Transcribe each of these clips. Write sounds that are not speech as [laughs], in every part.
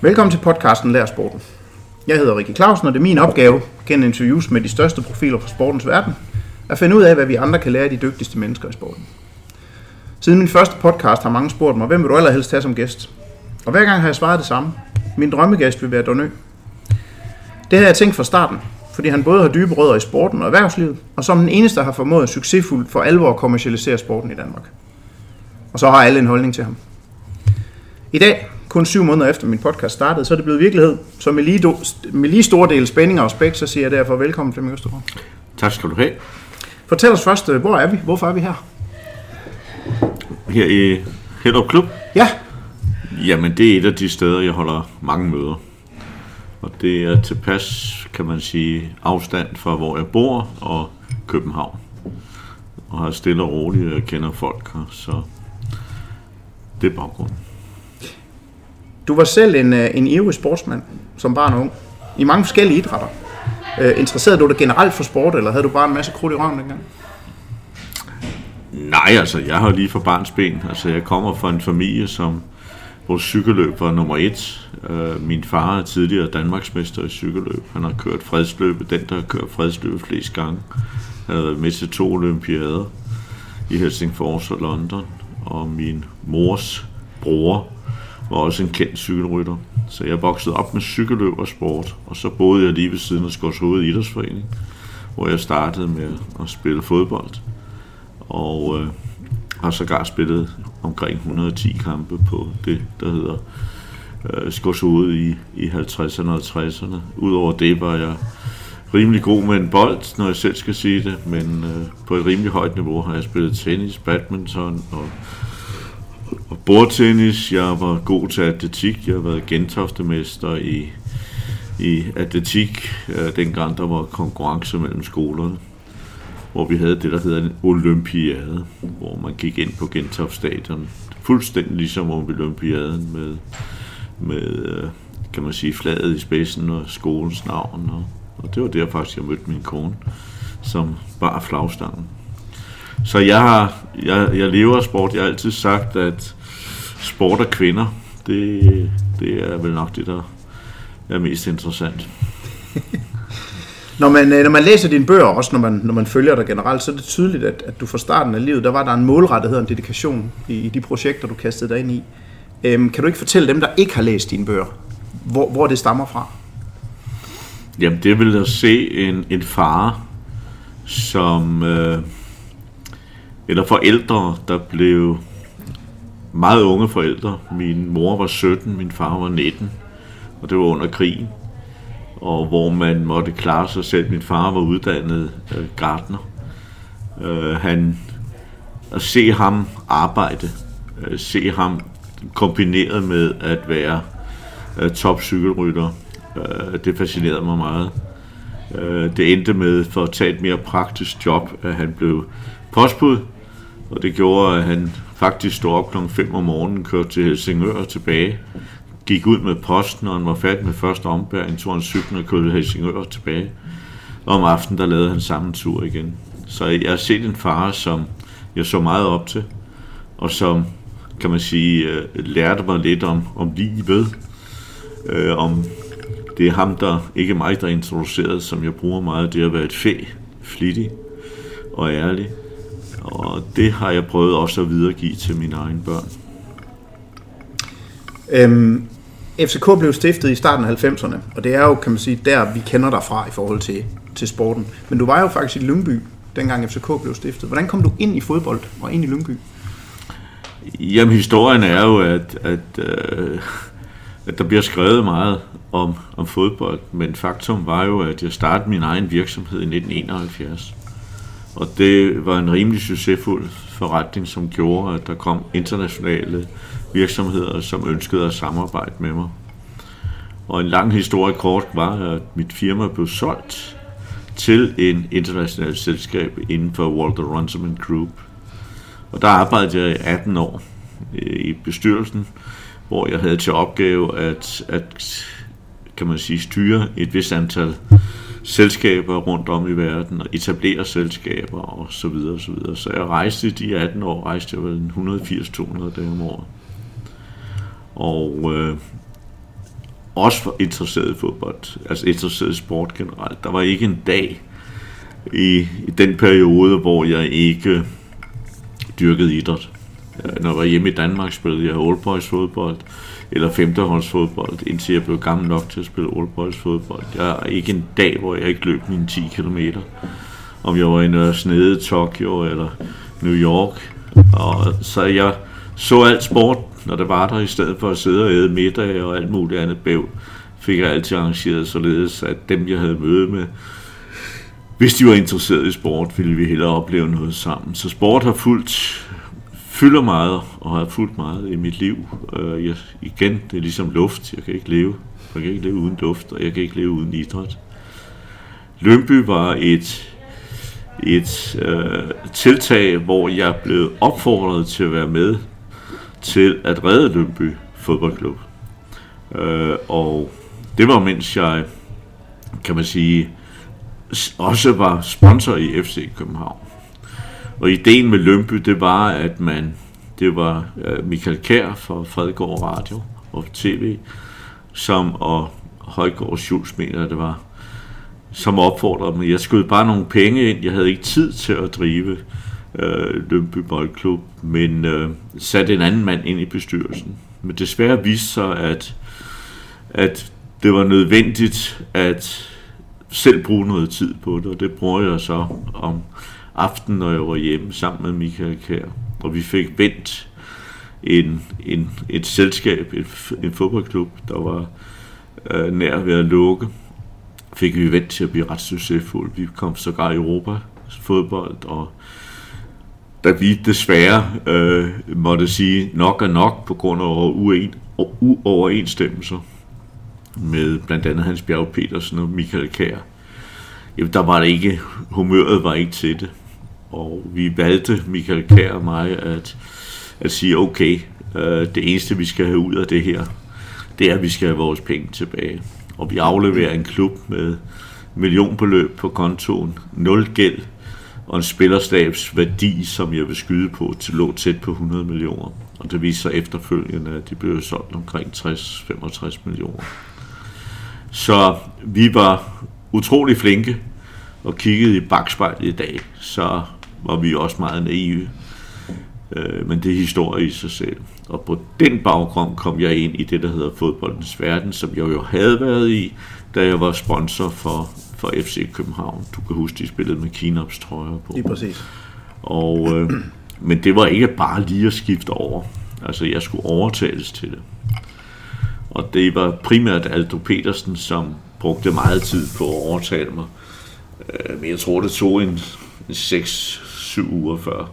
Velkommen til podcasten Lær Sporten. Jeg hedder Rikke Clausen, og det er min opgave, gennem interviews med de største profiler fra sportens verden, at finde ud af, hvad vi andre kan lære af de dygtigste mennesker i sporten. Siden min første podcast har mange spurgt mig, hvem vil du allerhelst have som gæst? Og hver gang har jeg svaret det samme. Min drømmegæst vil være Donø. Det har jeg tænkt fra starten, fordi han både har dybe rødder i sporten og erhvervslivet, og som den eneste har formået succesfuldt for alvor at kommercialisere sporten i Danmark. Og så har alle en holdning til ham. I dag, kun syv måneder efter min podcast startede, så er det blevet virkelighed. Så med lige, do, med lige store dele spænding og respekt, så siger jeg derfor velkommen Flemming Østergaard. Tak skal du have. Fortæl os først, øh, hvor er vi? Hvorfor er vi her? Her i Hellup Klub? Ja, Jamen, det er et af de steder, jeg holder mange møder. Og det er tilpas, kan man sige, afstand fra, hvor jeg bor og København. Og har stille og roligt, jeg kender folk her, så det er baggrunden du var selv en, øh, en ivrig sportsmand som barn og ung. I mange forskellige idrætter. Øh, interesserede du dig generelt for sport, eller havde du bare en masse krudt i røven dengang? Nej, altså, jeg har jo lige for barns ben. Altså, jeg kommer fra en familie, som hvor cykelløb var nummer et. Øh, min far er tidligere Danmarksmester i cykelløb. Han har kørt fredsløbet, den der har kørt fredsløbet flest gange. Han har været med til to olympiader i Helsingfors og London. Og min mors bror var også en kendt cykelrytter. Så jeg voksede op med cykelløb og sport. Og så boede jeg lige ved siden af Skorshoved Idrætsforening, hvor jeg startede med at spille fodbold. Og øh, har sågar spillet omkring 110 kampe på det, der hedder øh, Skorshoved i, i 50'erne og 60'erne. Udover det var jeg rimelig god med en bold, når jeg selv skal sige det, men øh, på et rimelig højt niveau har jeg spillet tennis, badminton og, og bordtennis. Jeg var god til atletik. Jeg har været gentoftemester i, i atletik, øh, dengang der var konkurrence mellem skolerne hvor vi havde det, der hedder en olympiade, hvor man gik ind på Gentofte Stadion, fuldstændig ligesom olympiaden med, med øh, kan man sige, flaget i spidsen og skolens navn. Og, og det var der faktisk, jeg mødte min kone, som bar flagstangen. Så jeg, har, jeg, jeg lever af sport. Jeg har altid sagt, at sport og kvinder, det, det er vel nok det, der er mest interessant. [laughs] Når man, øh, når man læser dine bøger, også når man, når man følger dig generelt, så er det tydeligt, at, at du fra starten af livet, der var der en målrettighed og en dedikation i, i de projekter, du kastede dig ind i. Øhm, kan du ikke fortælle dem, der ikke har læst dine bøger, hvor, hvor det stammer fra? Jamen, det vil at se en, en far, som... Øh, eller forældre, der blev meget unge forældre. Min mor var 17, min far var 19, og det var under krigen. Og hvor man måtte klare sig selv. Min far var uddannet øh, gartner. Øh, han, at se ham arbejde, øh, se ham kombineret med at være øh, topcykelrytter, øh, det fascinerede mig meget. Øh, det endte med, for at tage et mere praktisk job, at han blev postbud, og det gjorde, at han faktisk stod op kl. 5 om morgenen, kørte til Helsingør og tilbage, gik ud med posten, og han var færdig med første ombæring, tog han cyklen og kørte til Helsingør og tilbage. Og om aftenen, der lavede han samme tur igen. Så jeg har set en far, som jeg så meget op til, og som, kan man sige, øh, lærte mig lidt om, om livet, øh, om det er ham, der, ikke mig, der er introduceret, som jeg bruger meget, det at være et fæ, flittig og ærlig. Og det har jeg prøvet også at videregive til mine egne børn. Øhm, FCK blev stiftet i starten af 90'erne, og det er jo, kan man sige, der vi kender dig fra i forhold til, til sporten. Men du var jo faktisk i Lyngby, dengang FCK blev stiftet. Hvordan kom du ind i fodbold og ind i Lyngby? Jamen, historien er jo, at, at, øh, at der bliver skrevet meget om, om fodbold, men faktum var jo, at jeg startede min egen virksomhed i 1971. Og det var en rimelig succesfuld forretning, som gjorde, at der kom internationale virksomheder, som ønskede at samarbejde med mig. Og en lang historie kort var, at mit firma blev solgt til en international selskab inden for Walter Runciman Group. Og der arbejdede jeg i 18 år øh, i bestyrelsen, hvor jeg havde til opgave at, at kan man sige, styre et vis antal selskaber rundt om i verden og etablere selskaber og så videre og så videre. Så jeg rejste i de 18 år, rejste jeg vel 180-200 dage om året. Og, øh, også var interesseret i fodbold, altså interesseret i sport generelt. Der var ikke en dag i, i den periode, hvor jeg ikke dyrkede idræt. Øh, når jeg var hjemme i Danmark, spillede jeg Old Boys fodbold, eller femteholdsfodbold, indtil jeg blev gammel nok til at spille Old Boys fodbold. Jeg er ikke en dag, hvor jeg ikke løb mine 10 km. Om jeg var i Nørre Snede, Tokyo eller New York. Og så jeg så alt sport, når det var der, i stedet for at sidde og æde middag og alt muligt andet bæv, fik jeg altid arrangeret således, at dem, jeg havde møde med, hvis de var interesseret i sport, ville vi hellere opleve noget sammen. Så sport har fulgt, fylder meget og har fulgt meget i mit liv. Øh, jeg, igen, det er ligesom luft. Jeg kan ikke leve. Jeg kan ikke leve uden luft, og jeg kan ikke leve uden idræt. Lønby var et, et øh, tiltag, hvor jeg blev opfordret til at være med til at redde Lønby fodboldklub. Øh, og det var mens jeg, kan man sige, også var sponsor i FC København. Og ideen med Lømby, det var, at man, det var øh, Michael Kær fra Fredegård Radio og TV, som, og Højgaard Schultz mener det var, som opfordrede mig. Jeg skød bare nogle penge ind. Jeg havde ikke tid til at drive øh, Lømby Boldklub, men øh, satte en anden mand ind i bestyrelsen. Men desværre viste sig, at, at det var nødvendigt at selv bruge noget tid på det, og det bruger jeg så om aften, når jeg var hjemme sammen med Michael Kær. Og vi fik vendt en, en, et selskab, en, en fodboldklub, der var øh, nær ved at lukke, fik vi vendt til at blive ret succesfulde. Vi kom sågar i Europa fodbold, og da vi desværre øh, måtte sige nok er nok på grund af uen, uoverensstemmelser med blandt andet Hans Bjerg Petersen og Michael Kær, jamen der var det ikke, humøret var ikke til det. Og vi valgte, Michael Kær og mig, at, at sige, okay, øh, det eneste vi skal have ud af det her, det er, at vi skal have vores penge tilbage. Og vi afleverer en klub med millionbeløb på kontoen, nul gæld, og en spillerstabs værdi, som jeg vil skyde på, til lå tæt på 100 millioner. Og det viser sig efterfølgende, at de blev solgt omkring 60-65 millioner. Så vi var utrolig flinke og kiggede i bagspejlet i dag, så var vi også meget naive. Øh, men det er historie i sig selv. Og på den baggrund kom jeg ind i det, der hedder fodboldens verden, som jeg jo havde været i, da jeg var sponsor for, for FC København. Du kan huske, de spillede med Kinops trøjer på. Det er præcis. Og, øh, men det var ikke bare lige at skifte over. Altså, jeg skulle overtales til det. Og det var primært Aldo Petersen, som brugte meget tid på at overtale mig. Øh, men jeg tror, det tog en 6 syv uger før.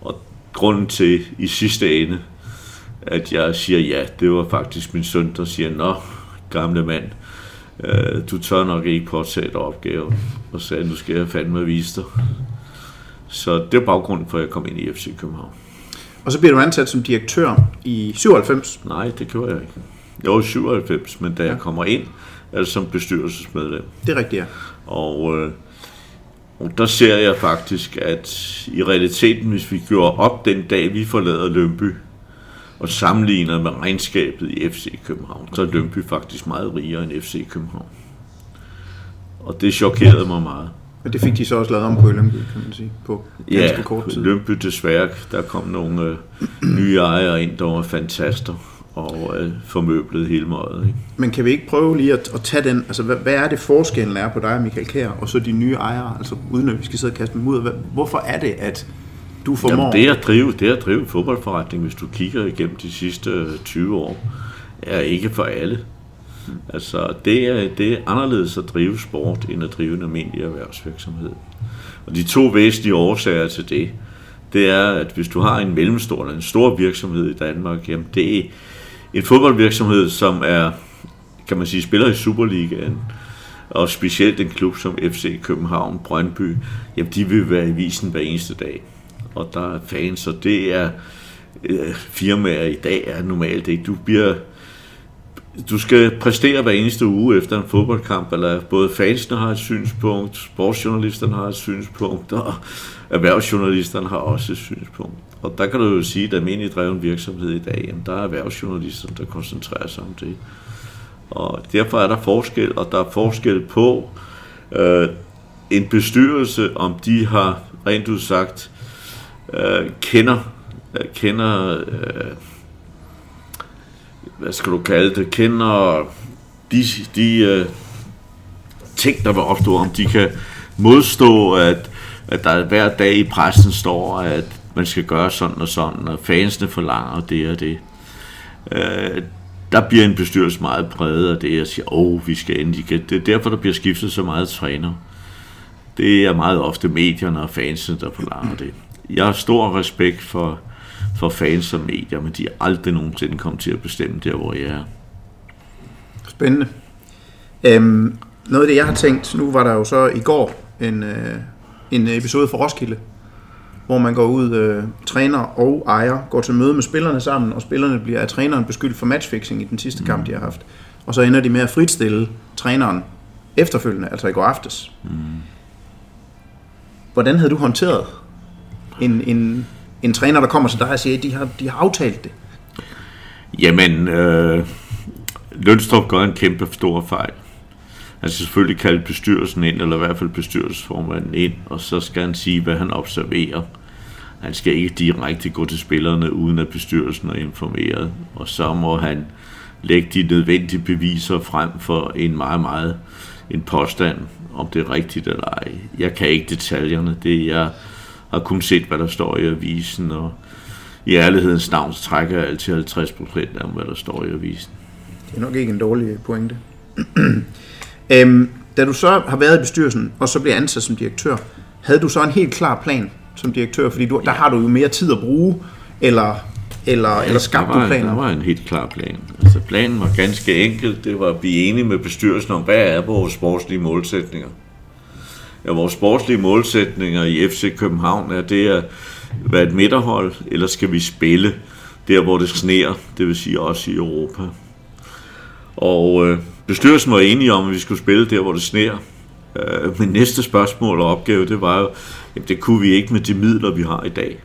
Og grunden til i sidste ende, at jeg siger ja, det var faktisk min søn, der siger, nå, gamle mand, øh, du tør nok ikke påtage dig opgaven. Og sagde, nu skal jeg fandme vise dig. Så det var baggrunden for, at jeg kom ind i FC København. Og så bliver du ansat som direktør i 97? Nej, det gjorde jeg ikke. Jeg var 97, men da ja. jeg kommer ind, er det som bestyrelsesmedlem. Det er rigtigt, ja. Og øh, og der ser jeg faktisk, at i realiteten, hvis vi gjorde op den dag, vi forlader Lønby, og sammenligner med regnskabet i FC København, så er Lønby faktisk meget rigere end FC København. Og det chokerede mig meget. Men det fik de så også lavet om på Lønby, kan man sige, på ganske Ja, kort tid. Lønby desværre, der kom nogle øh, nye ejere ind, der var fantaster og øh, formøblede hele meget. Ikke? Men kan vi ikke prøve lige at, at tage den, altså hvad, hvad er det forskellen er på dig og Michael Kjær, og så de nye ejere, altså uden at vi skal sidde og kaste dem ud, hvad, hvorfor er det, at du formår... Jamen, det at drive, det at drive fodboldforretning, hvis du kigger igennem de sidste øh, 20 år, er ikke for alle. Altså, det er, det er anderledes at drive sport, end at drive en almindelig erhvervsvirksomhed. Og de to væsentlige årsager til det, det er, at hvis du har en mellemstor eller en stor virksomhed i Danmark, jamen det en fodboldvirksomhed, som er, kan man sige, spiller i Superligaen, og specielt en klub som FC København, Brøndby, jamen de vil være i visen hver eneste dag. Og der er fans, og det er øh, firmaer i dag er normalt ikke. Du bliver du skal præstere hver eneste uge efter en fodboldkamp, eller både fansene har et synspunkt, sportsjournalisterne har et synspunkt, og erhvervsjournalisterne har også et synspunkt. Og der kan du jo sige, at almindelig dreven virksomhed i dag, jamen, der er erhvervsjournalister, der koncentrerer sig om det. Og derfor er der forskel, og der er forskel på øh, en bestyrelse, om de har rent ud sagt øh, kender, øh, kender øh, hvad skal du kalde det, kender de, de øh, ting, der vil opstå, om de kan modstå, at, at der hver dag i pressen står, at man skal gøre sådan og sådan, og fansene forlanger det og det. Øh, der bliver en bestyrelse meget bredere af det, og siger, åh, oh, vi skal endelig. Det er derfor, der bliver skiftet så meget træner. Det er meget ofte medierne og fansene, der forlanger det. Jeg har stor respekt for, for fans og medier, men de er aldrig nogensinde kommet til at bestemme der, hvor jeg er. Spændende. Øhm, noget af det, jeg har tænkt, nu var der jo så i går en, øh, en episode for Roskilde, hvor man går ud, øh, træner og ejer, går til møde med spillerne sammen, og spillerne bliver af træneren beskyldt for matchfixing i den sidste mm. kamp, de har haft. Og så ender de med at fritstille træneren efterfølgende, altså i går aftes. Mm. Hvordan havde du håndteret en, en, en træner, der kommer til dig og siger, at de har, de har aftalt det? Jamen, øh, Lønstrup gør en kæmpe stor fejl. Han skal selvfølgelig kalde bestyrelsen ind, eller i hvert fald bestyrelsesformanden ind, og så skal han sige, hvad han observerer. Han skal ikke direkte gå til spillerne, uden at bestyrelsen er informeret. Og så må han lægge de nødvendige beviser frem for en meget, meget en påstand, om det er rigtigt eller ej. Jeg kan ikke detaljerne. Det jeg har kun set, hvad der står i avisen, og i ærlighedens navn så trækker jeg altid 50 procent af, hvad der står i avisen. Det er nok ikke en dårlig pointe øhm, da du så har været i bestyrelsen, og så bliver ansat som direktør, havde du så en helt klar plan som direktør? Fordi du, ja. der har du jo mere tid at bruge, eller, eller, ja, eller skabte du planer? Der var en helt klar plan. Altså planen var ganske enkel. Det var at blive enige med bestyrelsen om, hvad er vores sportslige målsætninger. Ja, vores sportslige målsætninger i FC København er det at være et midterhold, eller skal vi spille der, hvor det sneer, det vil sige også i Europa. Og øh, bestyrelsen var enige om, at vi skulle spille der, hvor det sneer. Øh, men næste spørgsmål og opgave, det var jo, jamen det kunne vi ikke med de midler, vi har i dag.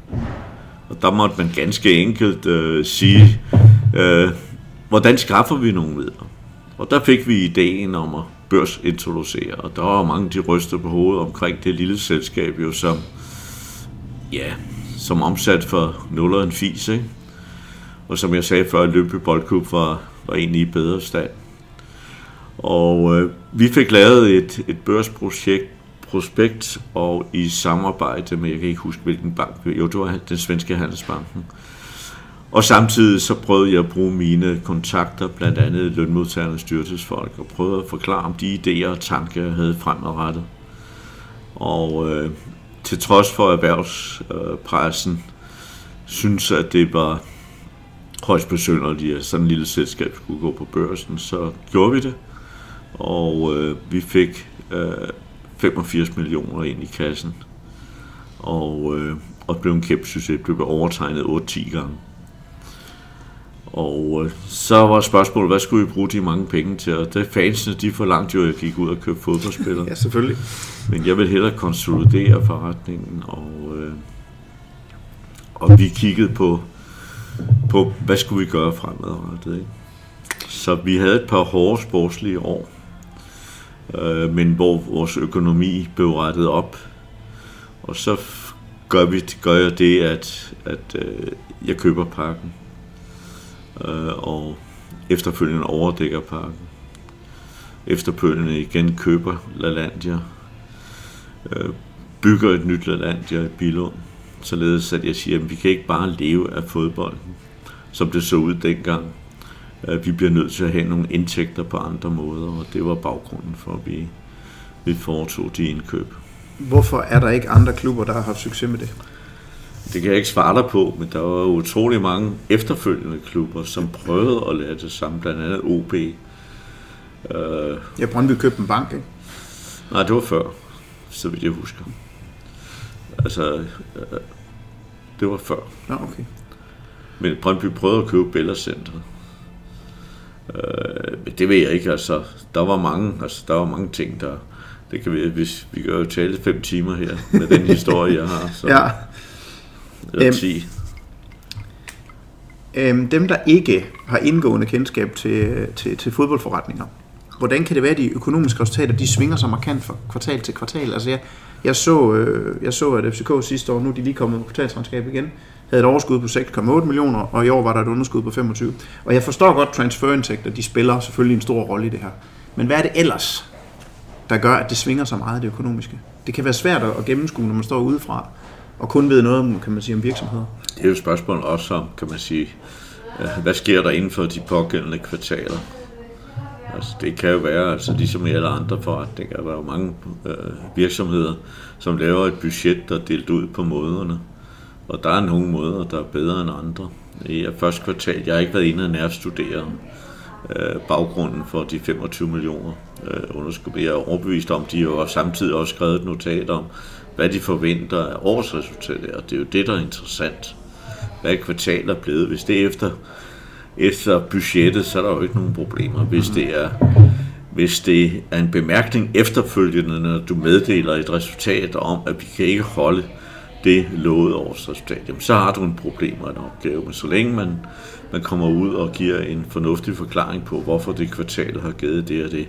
Og der måtte man ganske enkelt øh, sige, øh, hvordan skaffer vi nogle midler? Og der fik vi ideen om at børsintroducere, og der var mange, de rystede på hovedet omkring det lille selskab, jo som, ja, som omsat for 0 og en fis, ikke? Og som jeg sagde før, Løbby Boldklub var, var egentlig i bedre stand. Og øh, vi fik lavet et, et børsprojekt, prospekt, og i samarbejde med, jeg kan ikke huske hvilken bank, jo det var den svenske handelsbanken. Og samtidig så prøvede jeg at bruge mine kontakter, blandt andet lønmodtagernes styrelsesfolk, og prøvede at forklare om de idéer og tanker, jeg havde fremadrettet. Og øh, til trods for erhvervspressen, øh, synes at det var højst besynderligt, at sådan et lille selskab skulle gå på børsen, så gjorde vi det. Og øh, vi fik øh, 85 millioner ind i kassen. Og, øh, og det blev en kæmpe succes. Det blev overtegnet 8-10 gange. Og øh, så var spørgsmålet, hvad skulle vi bruge de mange penge til? Og det fansene, de forlangte jo, at jeg gik ud og købte fodboldspillere. [laughs] ja, selvfølgelig. Men jeg vil hellere konsolidere forretningen, og, øh, og vi kiggede på, på, hvad skulle vi gøre fremadrettet. Ikke? Så vi havde et par hårde sportslige år, øh, men hvor vores økonomi blev rettet op. Og så gør, vi, gør jeg det, at, at øh, jeg køber pakken øh, og efterfølgende overdækker parken. Efterfølgende igen køber LaLandia, øh, bygger et nyt LaLandia i Bilund, således at jeg siger, at vi kan ikke bare leve af fodbolden, som det så ud dengang. Øh, vi bliver nødt til at have nogle indtægter på andre måder, og det var baggrunden for, at vi, vi foretog de indkøb. Hvorfor er der ikke andre klubber, der har haft succes med det? Det kan jeg ikke svare dig på, men der var utrolig mange efterfølgende klubber, som prøvede at lære det samme, blandt andet OB. Øh, ja, Brøndby købte en bank, ikke? Nej, det var før, så vidt jeg husker. Altså, øh, det var før. Ja, okay. Men Brøndby prøvede at købe Bella Center. Øh, men det ved jeg ikke, altså. Der var mange, altså, der var mange ting, der... Det kan vi, hvis vi gør jo tale fem timer her med den [laughs] historie, jeg har. Så. ja. Eller øhm, 10. Øhm, dem, der ikke har indgående kendskab til, til, til fodboldforretninger, hvordan kan det være, at de økonomiske resultater de svinger så markant fra kvartal til kvartal? Altså jeg, jeg, så, øh, jeg så, at FCK sidste år, nu er de lige kommet med kvartalsregnskab igen, havde et overskud på 6,8 millioner, og i år var der et underskud på 25. Og jeg forstår godt, transferindtægter, de spiller selvfølgelig en stor rolle i det her. Men hvad er det ellers, der gør, at det svinger så meget det økonomiske? Det kan være svært at gennemskue, når man står udefra, og kun ved noget om, kan man sige, om virksomheder. Det er jo et spørgsmål også om, kan man sige, øh, hvad sker der inden for de pågældende kvartaler? Altså, det kan jo være, altså ligesom i alle andre forretninger, der er jo mange øh, virksomheder, som laver et budget, der er delt ud på måderne. Og der er nogle måder, der er bedre end andre. I første kvartal, jeg har ikke været inde og nærstudere øh, baggrunden for de 25 millioner øh, underskud. Jeg er overbevist om, de har jo samtidig også skrevet et notat om, hvad de forventer af årsresultatet er. Det er jo det, der er interessant. Hvad kvartalet er blevet. Hvis det er efter, efter budgettet, så er der jo ikke nogen problemer. Hvis det er hvis det er en bemærkning efterfølgende, når du meddeler et resultat om, at vi kan ikke holde det lovede årsresultat, jamen så har du en problem og en opgave. Men så længe man, man kommer ud og giver en fornuftig forklaring på, hvorfor det kvartal har givet det og det,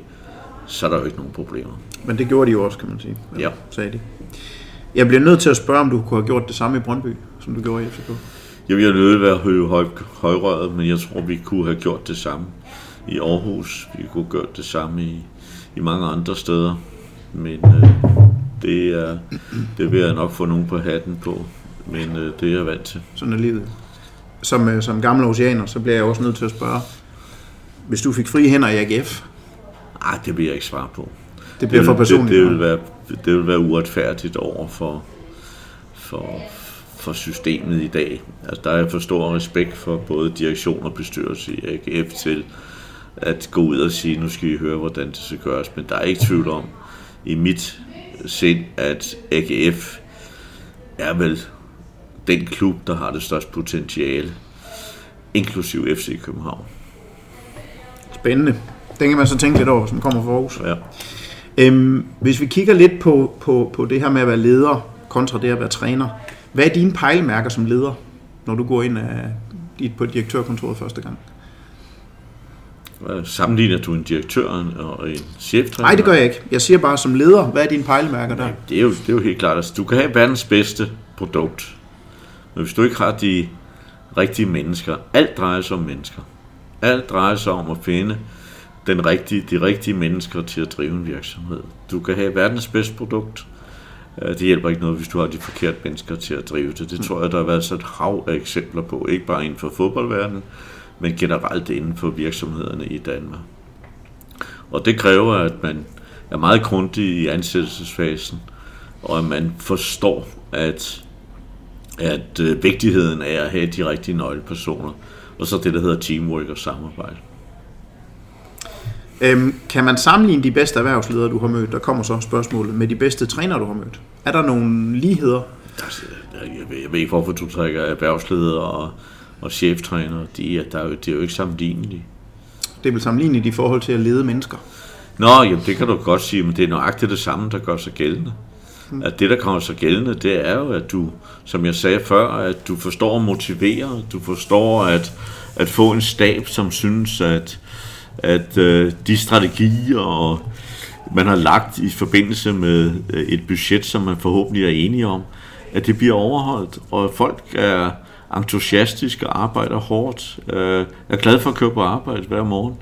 så er der jo ikke nogen problemer. Men det gjorde de jo også, kan man sige. Ja. Sagde de. Jeg bliver nødt til at spørge, om du kunne have gjort det samme i Brøndby, som du gjorde i FCK. Jeg vil nødt være høj, høj, højrøret, men jeg tror, vi kunne have gjort det samme i Aarhus. Vi kunne have gjort det samme i, i mange andre steder. Men øh, det, er, det vil jeg nok få nogen på hatten på. Men øh, det er jeg vant til. Sådan er livet. Som, øh, som gammel oceaner, så bliver jeg også nødt til at spørge, hvis du fik frie hænder i AGF? Nej, det vil jeg ikke svare på. Det bliver for personligt. Det, det, vil være, det vil være uretfærdigt over for, for, for systemet i dag. Altså, der er for stor respekt for både direktion og bestyrelse i AGF til at gå ud og sige, nu skal vi høre, hvordan det skal gøres. Men der er ikke tvivl om, i mit sind, at AGF er vel den klub, der har det største potentiale, inklusiv FC København. Spændende. Den kan man så tænke lidt over, som kommer fra Aarhus. Ja. Øhm, hvis vi kigger lidt på, på, på det her med at være leder kontra det at være træner. Hvad er dine pejlemærker som leder, når du går ind af, på direktørkontoret første gang? Sammenligner du en direktør og en cheftræner? Nej, det gør jeg ikke. Jeg siger bare som leder, hvad er dine pejlemærker der? Det er jo, det er jo helt klart. Altså, du kan have verdens bedste produkt, men hvis du ikke har de rigtige mennesker, alt drejer sig om mennesker. Alt drejer sig om at finde den rigtige, de rigtige mennesker til at drive en virksomhed. Du kan have verdens bedste produkt. Det hjælper ikke noget, hvis du har de forkerte mennesker til at drive det. Det tror jeg, der har været så et hav af eksempler på. Ikke bare inden for fodboldverdenen, men generelt inden for virksomhederne i Danmark. Og det kræver, at man er meget grundig i ansættelsesfasen, og at man forstår, at, at øh, vigtigheden af at have de rigtige nøglepersoner, og så det, der hedder teamwork og samarbejde. Øhm, kan man sammenligne de bedste erhvervsledere, du har mødt, der kommer så spørgsmålet, med de bedste trænere, du har mødt? Er der nogle ligheder? Jeg, ved, jeg ved ikke, hvorfor du trækker erhvervsledere og, og cheftrænere. De er, der er jo, de er jo ikke sammenlignelige. Det er vel sammenligneligt i forhold til at lede mennesker? Nå, jamen, det kan du godt sige, men det er nøjagtigt det samme, der gør sig gældende. Mm. At det, der kommer sig gældende, det er jo, at du, som jeg sagde før, at du forstår at motivere, du forstår at, at få en stab, som synes, at, at øh, de strategier, og man har lagt i forbindelse med øh, et budget, som man forhåbentlig er enige om, at det bliver overholdt, og folk er entusiastisk og arbejder hårdt. Øh, er glad for at køre på arbejde hver morgen.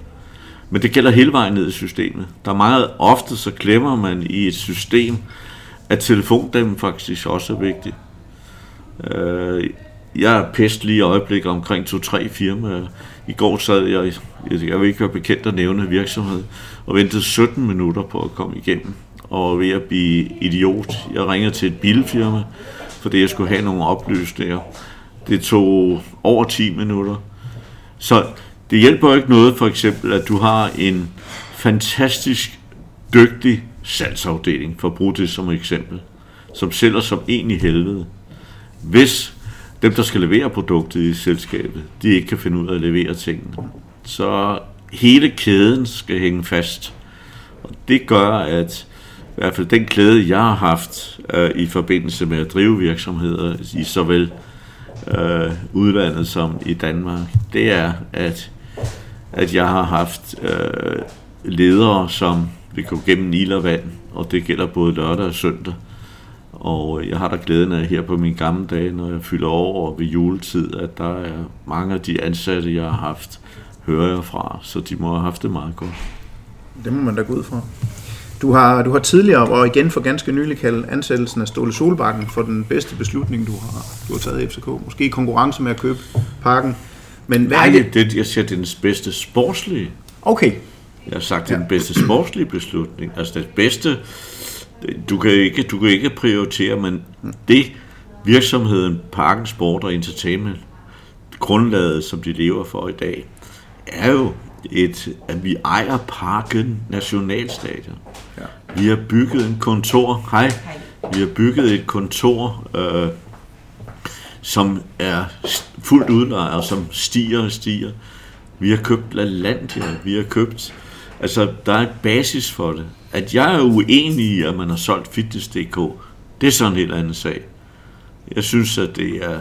Men det gælder hele vejen ned i systemet. Der er meget ofte, så glemmer man i et system, at telefondæmmen faktisk også er vigtig. Øh, jeg er pest lige i øjeblikket omkring to-tre firmaer. I går sad jeg, jeg vil ikke være bekendt at nævne virksomhed, og ventede 17 minutter på at komme igennem, og ved at blive idiot. Jeg ringede til et bilfirma, fordi jeg skulle have nogle oplysninger. Det tog over 10 minutter. Så det hjælper ikke noget, for eksempel, at du har en fantastisk dygtig salgsafdeling, for at bruge det som eksempel, som sælger som en i helvede. Hvis dem, der skal levere produktet i selskabet, de ikke kan finde ud af at levere tingene, så hele kæden skal hænge fast. Og det gør, at i hvert fald den klæde, jeg har haft øh, i forbindelse med at drive virksomheder i såvel øh, udlandet som i Danmark, det er, at, at jeg har haft øh, ledere, som vil gå gennem Nilervand, og det gælder både lørdag og søndag. Og jeg har da glæden af her på mine gamle dage, når jeg fylder over ved juletid, at der er mange af de ansatte, jeg har haft, hører jeg fra, så de må have haft det meget godt. Det må man da gå ud fra. Du har, du har tidligere, og igen for ganske nylig, kaldt ansættelsen af Ståle Solbakken for den bedste beslutning, du har, du har taget i FCK. Måske i konkurrence med at købe parken. Men hvad Nej, er det? det? Jeg siger, det er den bedste sportslige. Okay. Jeg har sagt, det er den bedste sportslige beslutning. Altså det bedste, du kan ikke, du kan ikke prioritere, men det virksomheden Parken Sport og Entertainment, grundlaget, som de lever for i dag, er jo et, at vi ejer Parken Nationalstadion. Ja. Vi har bygget en kontor, hej, vi har bygget et kontor, øh, som er fuldt udlejet, og som stiger og stiger. Vi har købt LaLandia, vi har købt, altså der er et basis for det. At jeg er uenig i, at man har solgt Fitness.dk, det er sådan en helt anden sag. Jeg synes, at det er,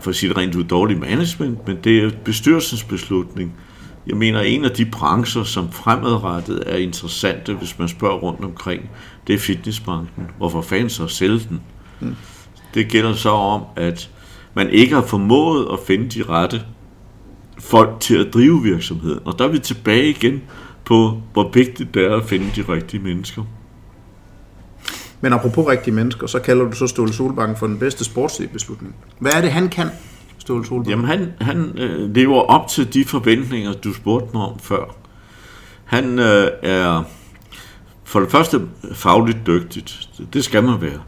for at sige det rent ud, dårlig management, men det er bestyrelsens beslutning. Jeg mener, en af de brancher, som fremadrettet er interessante, hvis man spørger rundt omkring, det er fitnessbranchen. Hvorfor fanden så sælge den? Mm. Det gælder så om, at man ikke har formået at finde de rette folk til at drive virksomheden. Og der er vi tilbage igen på, hvor vigtigt det er at finde de rigtige mennesker. Men apropos rigtige mennesker, så kalder du så Ståle Solbakken for den bedste sportslige beslutning. Hvad er det, han kan, Ståle Solberg? Jamen, han, han øh, lever op til de forventninger, du spurgte mig om før. Han øh, er for det første fagligt dygtigt. Det skal man være.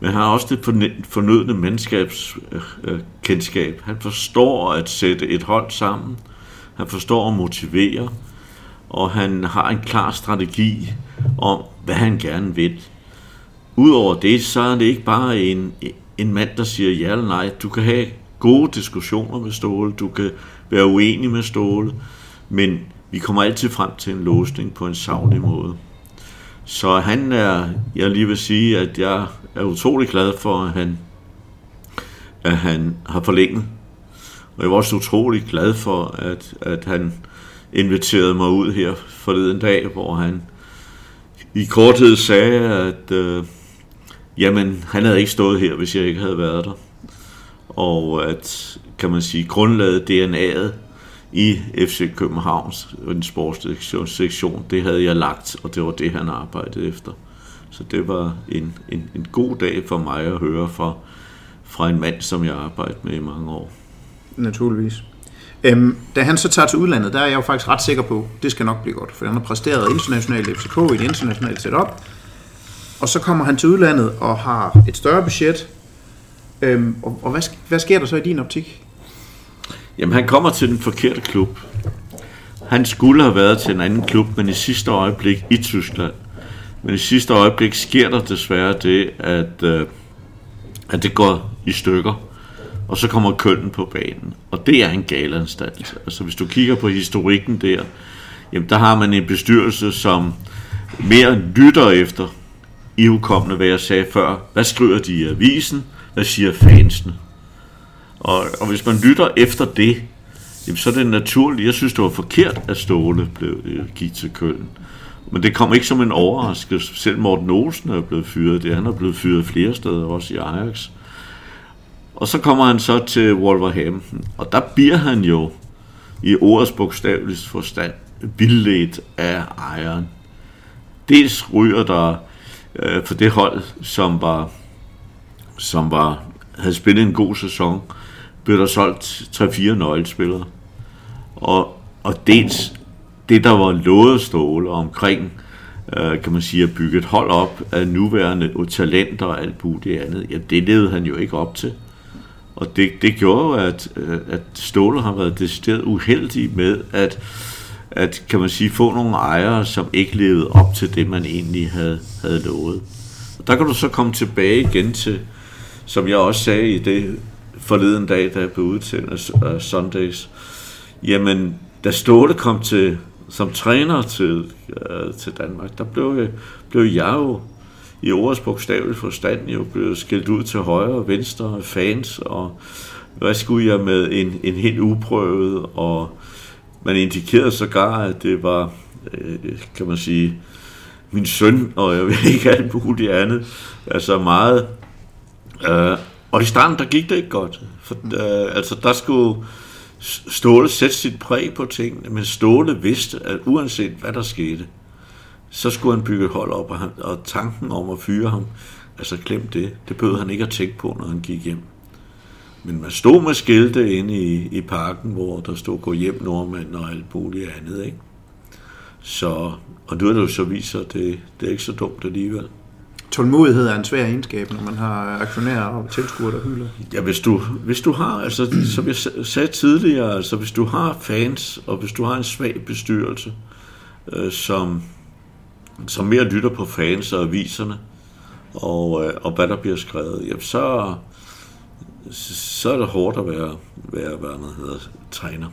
Men han har også det fornødne menneskabskendskab. Øh, øh han forstår at sætte et hold sammen. Han forstår at motivere og han har en klar strategi om, hvad han gerne vil. Udover det, så er det ikke bare en, en mand, der siger ja eller nej. Du kan have gode diskussioner med Ståle, du kan være uenig med Ståle, men vi kommer altid frem til en løsning på en savlig måde. Så han er, jeg lige vil sige, at jeg er utrolig glad for, at han, at han har forlænget. Og jeg var også utrolig glad for, at, at han inviterede mig ud her forleden dag, hvor han i korthed sagde, at øh, jamen, han havde ikke stået her, hvis jeg ikke havde været der. Og at, kan man sige, grundlaget DNA'et i FC Københavns øh, en sportssektion, det havde jeg lagt, og det var det, han arbejdede efter. Så det var en, en, en god dag for mig at høre fra, fra en mand, som jeg arbejdede arbejdet med i mange år. Naturligvis. Øhm, da han så tager til udlandet, der er jeg jo faktisk ret sikker på, at det skal nok blive godt, for han har præsteret internationalt FCK i et internationalt setup, og så kommer han til udlandet og har et større budget, øhm, og, og hvad, hvad sker der så i din optik? Jamen han kommer til den forkerte klub. Han skulle have været til en anden klub, men i sidste øjeblik i Tyskland. Men i sidste øjeblik sker der desværre det, at, øh, at det går i stykker og så kommer kønnen på banen. Og det er en galanstalt. Altså hvis du kigger på historikken der, jamen der har man en bestyrelse, som mere lytter efter i hvad jeg sagde før. Hvad skriver de i avisen? Hvad siger fansene? Og, og hvis man lytter efter det, jamen så er det naturligt. Jeg synes, det var forkert, at Ståle blev, øh, gik til Køln. Men det kom ikke som en overraskelse. Selv Morten Olsen er blevet fyret. Det. Han er blevet fyret flere steder, også i Ajax. Og så kommer han så til Wolverhampton, og der bliver han jo i ordets bogstaveligste forstand vildledt af ejeren. Dels ryger der øh, for det hold, som var, som var havde spillet en god sæson, blev der solgt 3-4 nøglespillere. Og, og dels det, der var lovet ståle omkring, øh, kan man sige, at bygge et hold op af nuværende talenter og alt muligt andet, ja, det levede han jo ikke op til. Og det, det gjorde jo, at, øh, at Ståle har været decideret uheldig med at, at, kan man sige, få nogle ejere, som ikke levede op til det, man egentlig havde, havde lovet. Og der kan du så komme tilbage igen til, som jeg også sagde i det forleden dag, da jeg blev udsendt af Sundays, jamen, da Ståle kom til som træner til, uh, til Danmark, der blev, blev jeg jo i ordets bogstavelige forstand jo blevet skilt ud til højre og venstre fans, og hvad skulle jeg med en, en helt uprøvet, og man indikerede sågar, at det var, øh, kan man sige, min søn, og jeg ved ikke alt muligt andet. Altså meget... Øh, og i starten, der gik det ikke godt. For, øh, altså, der skulle Ståle sætte sit præg på tingene, men Ståle vidste, at uanset hvad der skete, så skulle han bygge et hold op, og, han, og tanken om at fyre ham, altså glem det, det bød han ikke at tænke på, når han gik hjem. Men man stod med skilte inde i, i parken, hvor der stod gå hjem nordmand og alt muligt andet, ikke? Så, og nu er det jo så viser, at det, det er ikke så dumt alligevel. Tålmodighed er en svær egenskab, når man har aktionærer og tilskuere, der hylder. Ja, hvis du, hvis du har, altså, som jeg sagde tidligere, altså hvis du har fans, og hvis du har en svag bestyrelse, øh, som, som mere lytter på fans og aviserne, og, øh, og hvad der bliver skrevet, jamen så, så er det hårdt at være, være hvad man hedder, træner.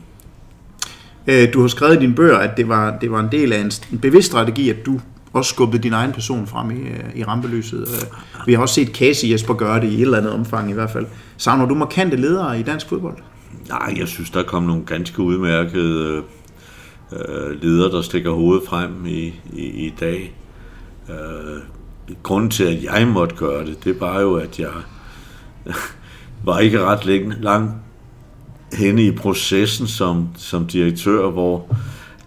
Øh, du har skrevet i dine bøger, at det var, det var en del af en, en bevidst strategi, at du også skubbet din egen person frem i, øh, i rampelyset. Øh, vi har også set Casey Jesper gøre det i et eller andet omfang i hvert fald. Savner du markante ledere i dansk fodbold? Nej, jeg synes, der kom nogle ganske udmærkede øh, øh ledere, der stikker hovedet frem i, i, i dag. Øh, grunden til, at jeg måtte gøre det, det var jo, at jeg [laughs] var ikke ret længe, langt henne i processen som, som direktør, hvor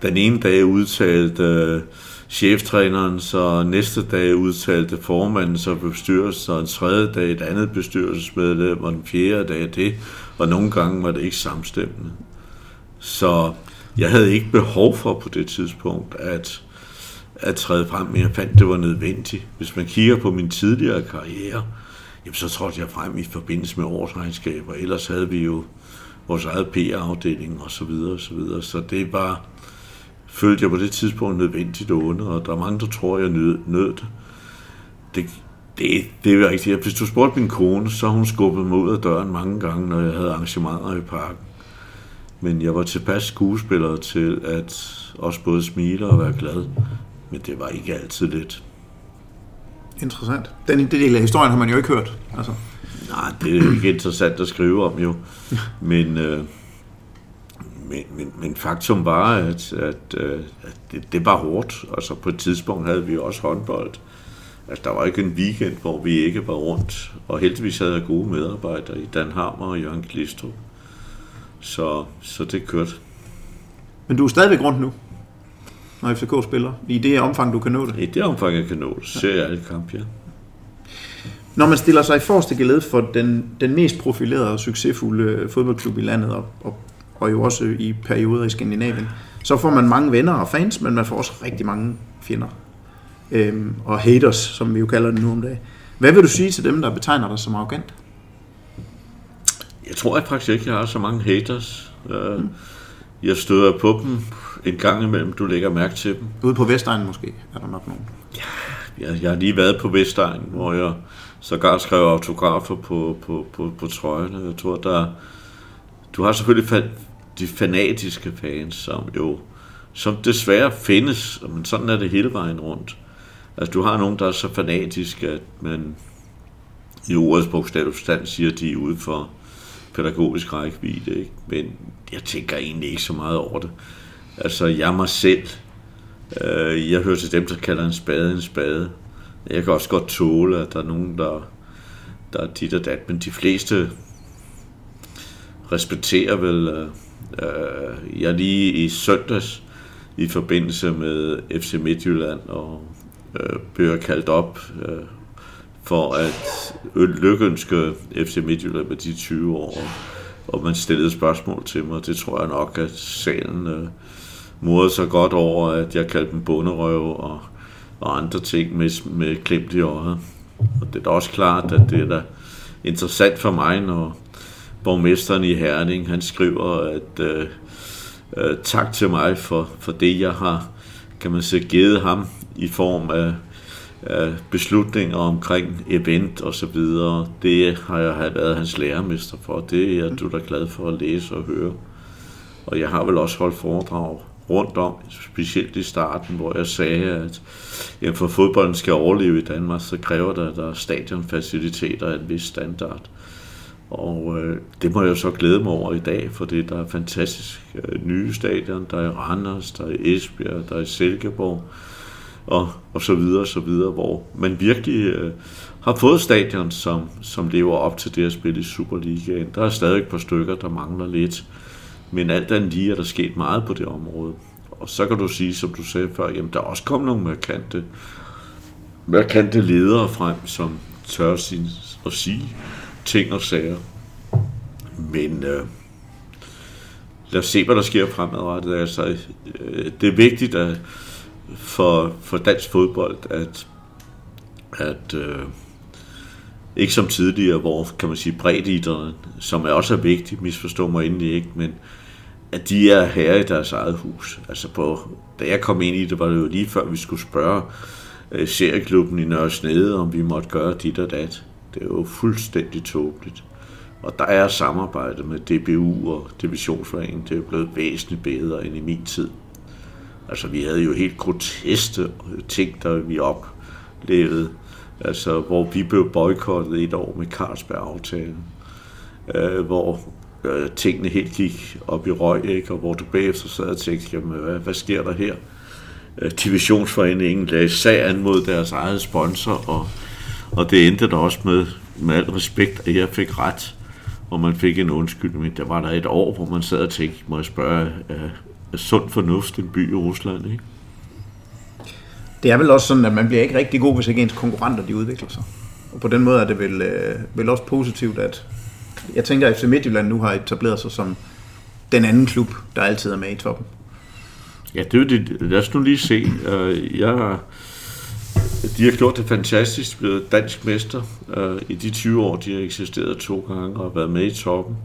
den ene dag udtalte øh, cheftræneren, så næste dag udtalte formanden så bestyrelsen, så en tredje dag et andet bestyrelsesmedlem, og den fjerde dag det, og nogle gange var det ikke samstemmende. Så jeg havde ikke behov for på det tidspunkt at, at træde frem, men jeg fandt, det var nødvendigt. Hvis man kigger på min tidligere karriere, jamen, så trådte jeg frem i forbindelse med årsregnskaber. Ellers havde vi jo vores eget PR-afdeling og så videre og så videre. Så det var, følte jeg på det tidspunkt nødvendigt onde, og der er mange, der tror, jeg nød, nød det. det. Det, det er rigtigt. Hvis du spurgte min kone, så hun skubbet mig ud af døren mange gange, når jeg havde arrangementer i parken. Men jeg var tilpas skuespiller til at også både smile og være glad. Men det var ikke altid lidt. Interessant. Den, del af historien har man jo ikke hørt. Altså. Nej, det er ikke interessant at skrive om jo. [laughs] Men, øh, men, men, men faktum var, at, at, øh, at det, det var hårdt. Altså på et tidspunkt havde vi også håndbold. Altså der var ikke en weekend, hvor vi ikke var rundt. Og heldigvis havde jeg gode medarbejdere i Dan Hammer og Jørgen Glistrup. Så, så det kørte. Men du er stadigvæk rundt nu, når FCK spiller? I det omfang, du kan nå det? I det omfang, jeg kan nå det, ser jeg alle kamp, ja. Når man stiller sig i forreste geled for den, den mest profilerede og succesfulde fodboldklub i landet, og, og, og jo også i perioder i Skandinavien, så får man mange venner og fans, men man får også rigtig mange fjender. Øhm, og haters, som vi jo kalder det nu om dagen. Hvad vil du sige til dem, der betegner dig som arrogant? Jeg tror jeg faktisk ikke, jeg har så mange haters. Mm. Jeg støder på dem en gang imellem. Du lægger mærke til dem. Ude på Vestegnen måske, er der nok nogen. Ja, jeg, jeg har lige været på Vestegnen, hvor jeg sågar skrev autografer på, på, på, på trøjerne. Jeg tror, der... Du har selvfølgelig fa- de fanatiske fans, som jo som desværre findes, men sådan er det hele vejen rundt. Altså, du har nogen, der er så fanatiske, at man i ordets bogstavelstand siger, at de er ude for pædagogisk rækkevidde, ikke? men jeg tænker egentlig ikke så meget over det. Altså, jeg mig selv, øh, jeg hører til dem, der kalder en spade en spade. Jeg kan også godt tåle, at der er nogen, der, der er dit og dat, men de fleste respekterer vel, øh, øh, jeg lige i søndags, i forbindelse med FC Midtjylland, og øh, bliver kaldt op øh, for at lykønske FC Midtjylland med de 20 år, og man stillede spørgsmål til mig. Det tror jeg nok, at salen øh, morede sig godt over, at jeg kaldte dem bunderøv og, og andre ting med, med klemt i øjet. Og det er da også klart, at det er da interessant for mig, når borgmesteren i Herning, han skriver, at øh, øh, tak til mig for, for det, jeg har, kan man sige, givet ham i form af beslutninger omkring event og så videre. Det har jeg været hans lærermester for. Det er du da glad for at læse og høre. Og jeg har vel også holdt foredrag rundt om, specielt i starten, hvor jeg sagde, at jamen, for fodbolden skal overleve i Danmark, så kræver det, at der er stadionfaciliteter af en vis standard. Og øh, det må jeg så glæde mig over i dag, for det der er fantastisk øh, nye stadion. Der er i Randers, der er i Esbjerg, der er i Silkeborg, og, og så videre, og så videre, hvor man virkelig øh, har fået stadion, som, som lever op til det at spille i Superligaen. Der er stadig et par stykker, der mangler lidt, men alt andet lige er der sket meget på det område. Og så kan du sige, som du sagde før, jamen der er også kommet nogle markante, markante ledere frem, som tør at sige ting og sager. Men øh, lad os se, hvad der sker fremadrettet. Altså, øh, det er vigtigt at, for, for dansk fodbold, at, at øh, ikke som tidligere, hvor kan man sige breddeiderne, som er også er vigtigt, misforstå mig endelig ikke, men at de er her i deres eget hus. Altså på, da jeg kom ind i det, var det jo lige før vi skulle spørge øh, serieklubben i Nørre Snede, om vi måtte gøre dit og dat. Det er jo fuldstændig tåbeligt. Og der er samarbejde med DBU og Divisionsforeningen, det er blevet væsentligt bedre end i min tid. Altså, vi havde jo helt groteske ting, der vi oplevede. Altså, hvor vi blev boykottet et år med Carlsberg-aftalen. Øh, hvor øh, tingene helt gik op i røg, ikke? og hvor du bagefter sad og tænkte, jamen, hvad, hvad sker der her? Øh, Divisionsforeningen lagde sag an mod deres eget sponsor, og, og det endte der også med, med al respekt, at jeg fik ret, og man fik en undskyldning. Der var der et år, hvor man sad og tænkte, må jeg spørge, er, er sund fornuft en by i Rusland, ikke? Det er vel også sådan, at man bliver ikke rigtig god, hvis ikke ens konkurrenter de udvikler sig. Og på den måde er det vel, øh, vel også positivt, at jeg tænker, at FC Midtjylland nu har etableret sig som den anden klub, der altid er med i toppen. Ja, det er det. Lad os nu lige se. Øh, jeg, de har gjort det fantastisk, blevet dansk mester øh, i de 20 år, de har eksisteret to gange og været med i toppen.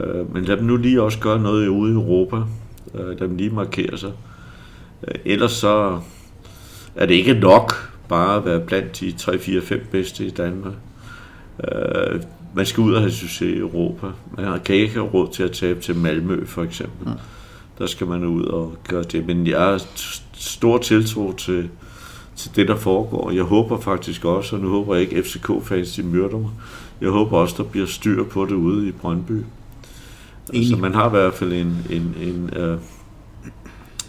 Øh, men lad dem nu lige også gøre noget ude i Europa. Lad dem lige markere sig. Ellers så er det ikke nok bare at være blandt de 3, 4, 5 bedste i Danmark man skal ud og have succes i Europa. Man kan ikke have råd til at tabe til Malmø, for eksempel. Ja. Der skal man ud og gøre det. Men jeg har stor tiltro til, til det, der foregår. Jeg håber faktisk også, og nu håber jeg ikke FCK-fans, de myrder mig. Jeg håber også, der bliver styr på det ude i Brøndby. Altså, man har i hvert fald en, en, en, øh,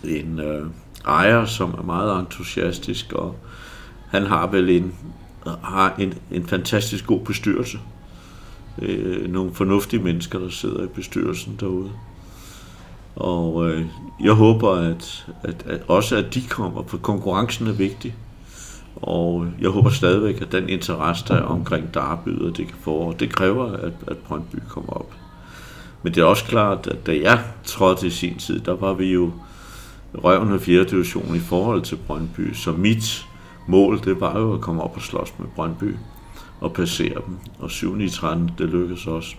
en øh, ejer, som er meget entusiastisk, og han har vel en, har en, en fantastisk god bestyrelse øh, nogle fornuftige mennesker, der sidder i bestyrelsen derude. Og øh, jeg håber, at, at, at også at de kommer, for konkurrencen er vigtig. Og øh, jeg håber stadigvæk, at den interesse, der er omkring Darby, og det kan få, det kræver, at, at Brøndby kommer op. Men det er også klart, at da jeg trådte i sin tid, der var vi jo røven af 4. division i forhold til Brøndby. Så mit mål, det var jo at komme op og slås med Brøndby og passere dem. Og 7 i 13, det lykkedes også.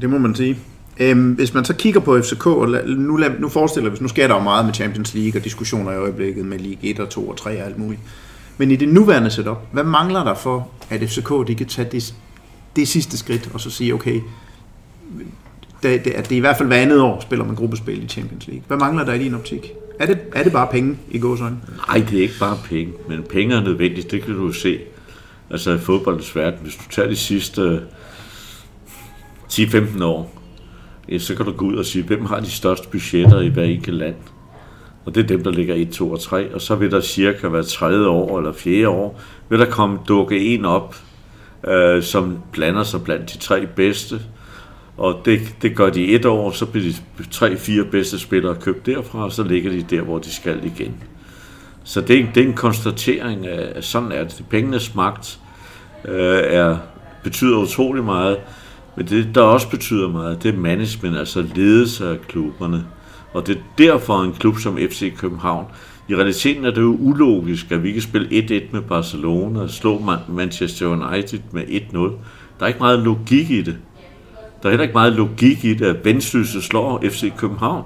Det må man sige. Øhm, hvis man så kigger på FCK, og nu, nu forestiller vi os, nu sker der jo meget med Champions League og diskussioner i øjeblikket med League 1 og 2 og 3 og alt muligt. Men i det nuværende setup, hvad mangler der for, at FCK de kan tage det, det sidste skridt og så sige, okay, det, det, at det i hvert fald hver andet år spiller man gruppespil i Champions League. Hvad mangler der i din optik? Er det, er det bare penge i gåsøjne? Nej, det er ikke bare penge, men penge er nødvendigt, det kan du se altså i fodboldens verden, hvis du tager de sidste 10-15 år, så kan du gå ud og sige, hvem har de største budgetter i hver enkelt land? Og det er dem, der ligger 1, 2 og 3. Og så vil der cirka hver tredje år eller fjerde år, vil der komme dukke en op, øh, som blander sig blandt de tre bedste. Og det, det gør de et år, så bliver de tre-fire bedste spillere købt derfra, og så ligger de der, hvor de skal igen. Så det er, det er en konstatering af, at sådan er det. Pengenes magt øh, er, betyder utrolig meget, men det, der også betyder meget, det er management, altså ledelse af klubberne. Og det er derfor en klub som FC København, i realiteten er det jo ulogisk, at vi kan spille 1-1 med Barcelona og slå Manchester United med 1-0. Der er ikke meget logik i det. Der er heller ikke meget logik i det, at Vendsyssel slår FC København.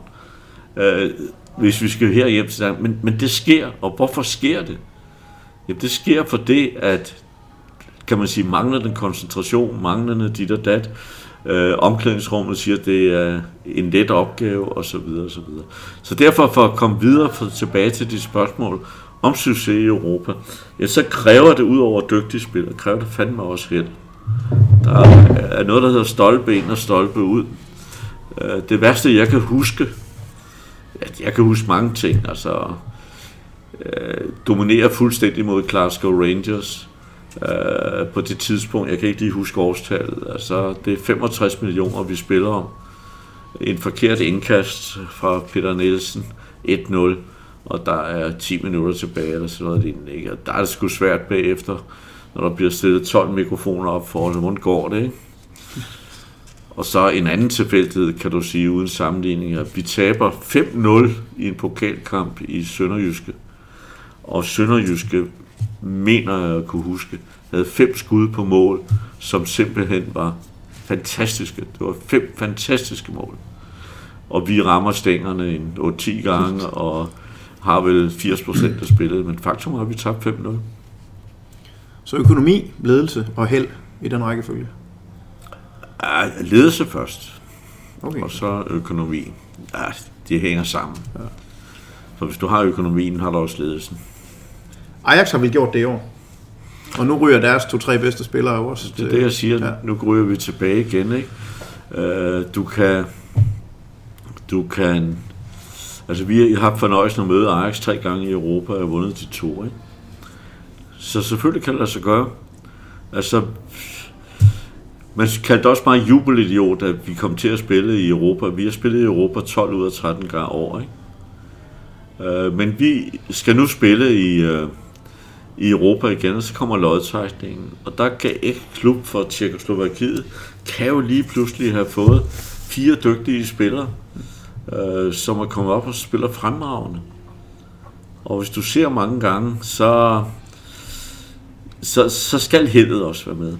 Øh, hvis vi skal her hjem til Men, men det sker, og hvorfor sker det? Jamen det sker for det, at kan man sige, manglende koncentration, manglende dit og dat, Øh, omklædningsrummet siger, at det er en let opgave, og så videre, og så videre. Så derfor for at komme videre for, tilbage til dit spørgsmål om succes i Europa, ja, så kræver det ud over dygtige spillere, kræver det fandme også held. Der er noget, der hedder stolpe ind og stolpe ud. Øh, det værste, jeg kan huske, at jeg kan huske mange ting, altså øh, dominerer fuldstændig mod Glasgow Rangers øh, på det tidspunkt, jeg kan ikke lige huske årstallet, altså det er 65 millioner, vi spiller om. En forkert indkast fra Peter Nielsen, 1-0, og der er 10 minutter tilbage, eller sådan noget lignende. Ikke? Og der er det sgu svært bagefter, når der bliver stillet 12 mikrofoner op for, hvordan går det, ikke? Og så en anden tilfældighed, kan du sige, uden sammenligning, at vi taber 5-0 i en pokalkamp i Sønderjyske. Og Sønderjyske, mener jeg at kunne huske, havde fem skud på mål, som simpelthen var fantastiske. Det var fem fantastiske mål. Og vi rammer stængerne en 8-10 gange, og har vel 80% af spillet, men faktum er, at vi tabt 5-0. Så økonomi, ledelse og held i den rækkefølge? Ja, ledelse først, Okay. og så økonomi. Ja, det hænger sammen. Ja. Så hvis du har økonomien, har du også ledelsen. Ajax har vel gjort det i år. Og nu ryger deres to-tre bedste spillere også. Det er det, jeg siger. Ja. Nu ryger vi tilbage igen, ikke? Øh, du kan... Du kan... Altså, vi har haft fornøjelsen at møde Ajax tre gange i Europa og har vundet de to, ikke? Så selvfølgelig kan det lade sig gøre. Altså, man kaldte også bare jubelidiot, at vi kom til at spille i Europa. Vi har spillet i Europa 12 ud af 13 gange år, ikke? Øh, men vi skal nu spille i, øh, i Europa igen, og så kommer lodtrækningen. Og der kan ikke klub for Tjekoslovakiet, kan jo lige pludselig have fået fire dygtige spillere, øh, som er kommet op og spiller fremragende. Og hvis du ser mange gange, så, så, så skal heldet også være med.